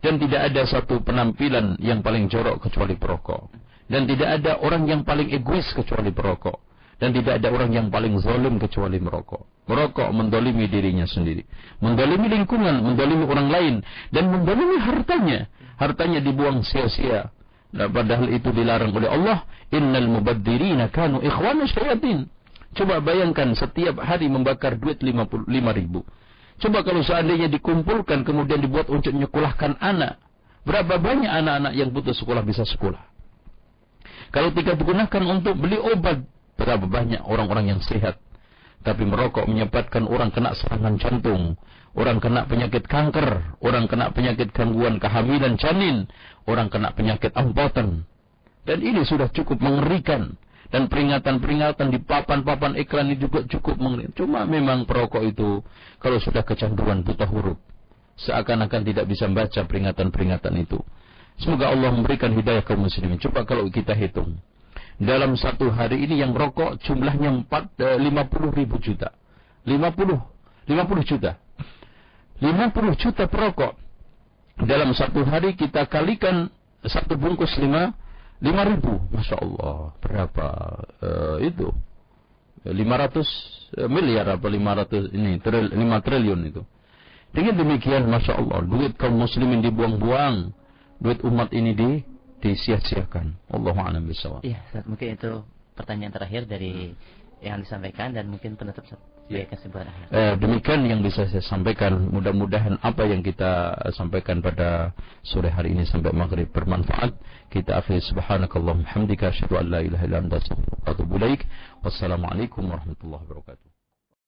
Dan tidak ada satu penampilan yang paling jorok kecuali perokok. Dan tidak ada orang yang paling egois kecuali perokok dan tidak ada orang yang paling zalim kecuali merokok. Merokok mendolimi dirinya sendiri. Mendolimi lingkungan, mendolimi orang lain. Dan mendolimi hartanya. Hartanya dibuang sia-sia. Nah, padahal itu dilarang oleh Allah. Innal mubaddirina kanu ikhwana syayatin. Coba bayangkan setiap hari membakar duit 55 ribu. Coba kalau seandainya dikumpulkan kemudian dibuat untuk nyekolahkan anak. Berapa banyak anak-anak yang putus sekolah bisa sekolah? Kalau tidak digunakan untuk beli obat Berapa banyak orang-orang yang sehat. Tapi merokok menyebabkan orang kena serangan jantung. Orang kena penyakit kanker. Orang kena penyakit gangguan kehamilan janin. Orang kena penyakit ampotan. Dan ini sudah cukup mengerikan. dan peringatan-peringatan di papan-papan iklan ini juga cukup mengenai. Cuma memang perokok itu kalau sudah kecanduan buta huruf, seakan-akan tidak bisa membaca peringatan-peringatan itu. Semoga Allah memberikan hidayah kaum muslimin. Coba kalau kita hitung. Dalam satu hari ini yang rokok jumlahnya 4, 50 eh, ribu juta. 50, 50 juta. 50 juta perokok. Dalam satu hari kita kalikan satu bungkus lima lima ribu, masya Allah berapa uh, itu lima ratus eh, miliar apa lima ratus ini tril, lima triliun itu. Dengan demikian, masya Allah, duit kaum muslimin dibuang-buang, duit umat ini di disia-siakan. Allah a'lam bishawab. Iya, mungkin itu pertanyaan terakhir dari yang disampaikan dan mungkin penutup ya. Eh, demikian yang bisa saya sampaikan. Mudah-mudahan apa yang kita sampaikan pada sore hari ini sampai maghrib bermanfaat. Kita akhiri subhanakallah hamdika asyhadu an la ilaha illa anta astaghfiruka wa atubu ilaik. Wassalamualaikum warahmatullahi wabarakatuh.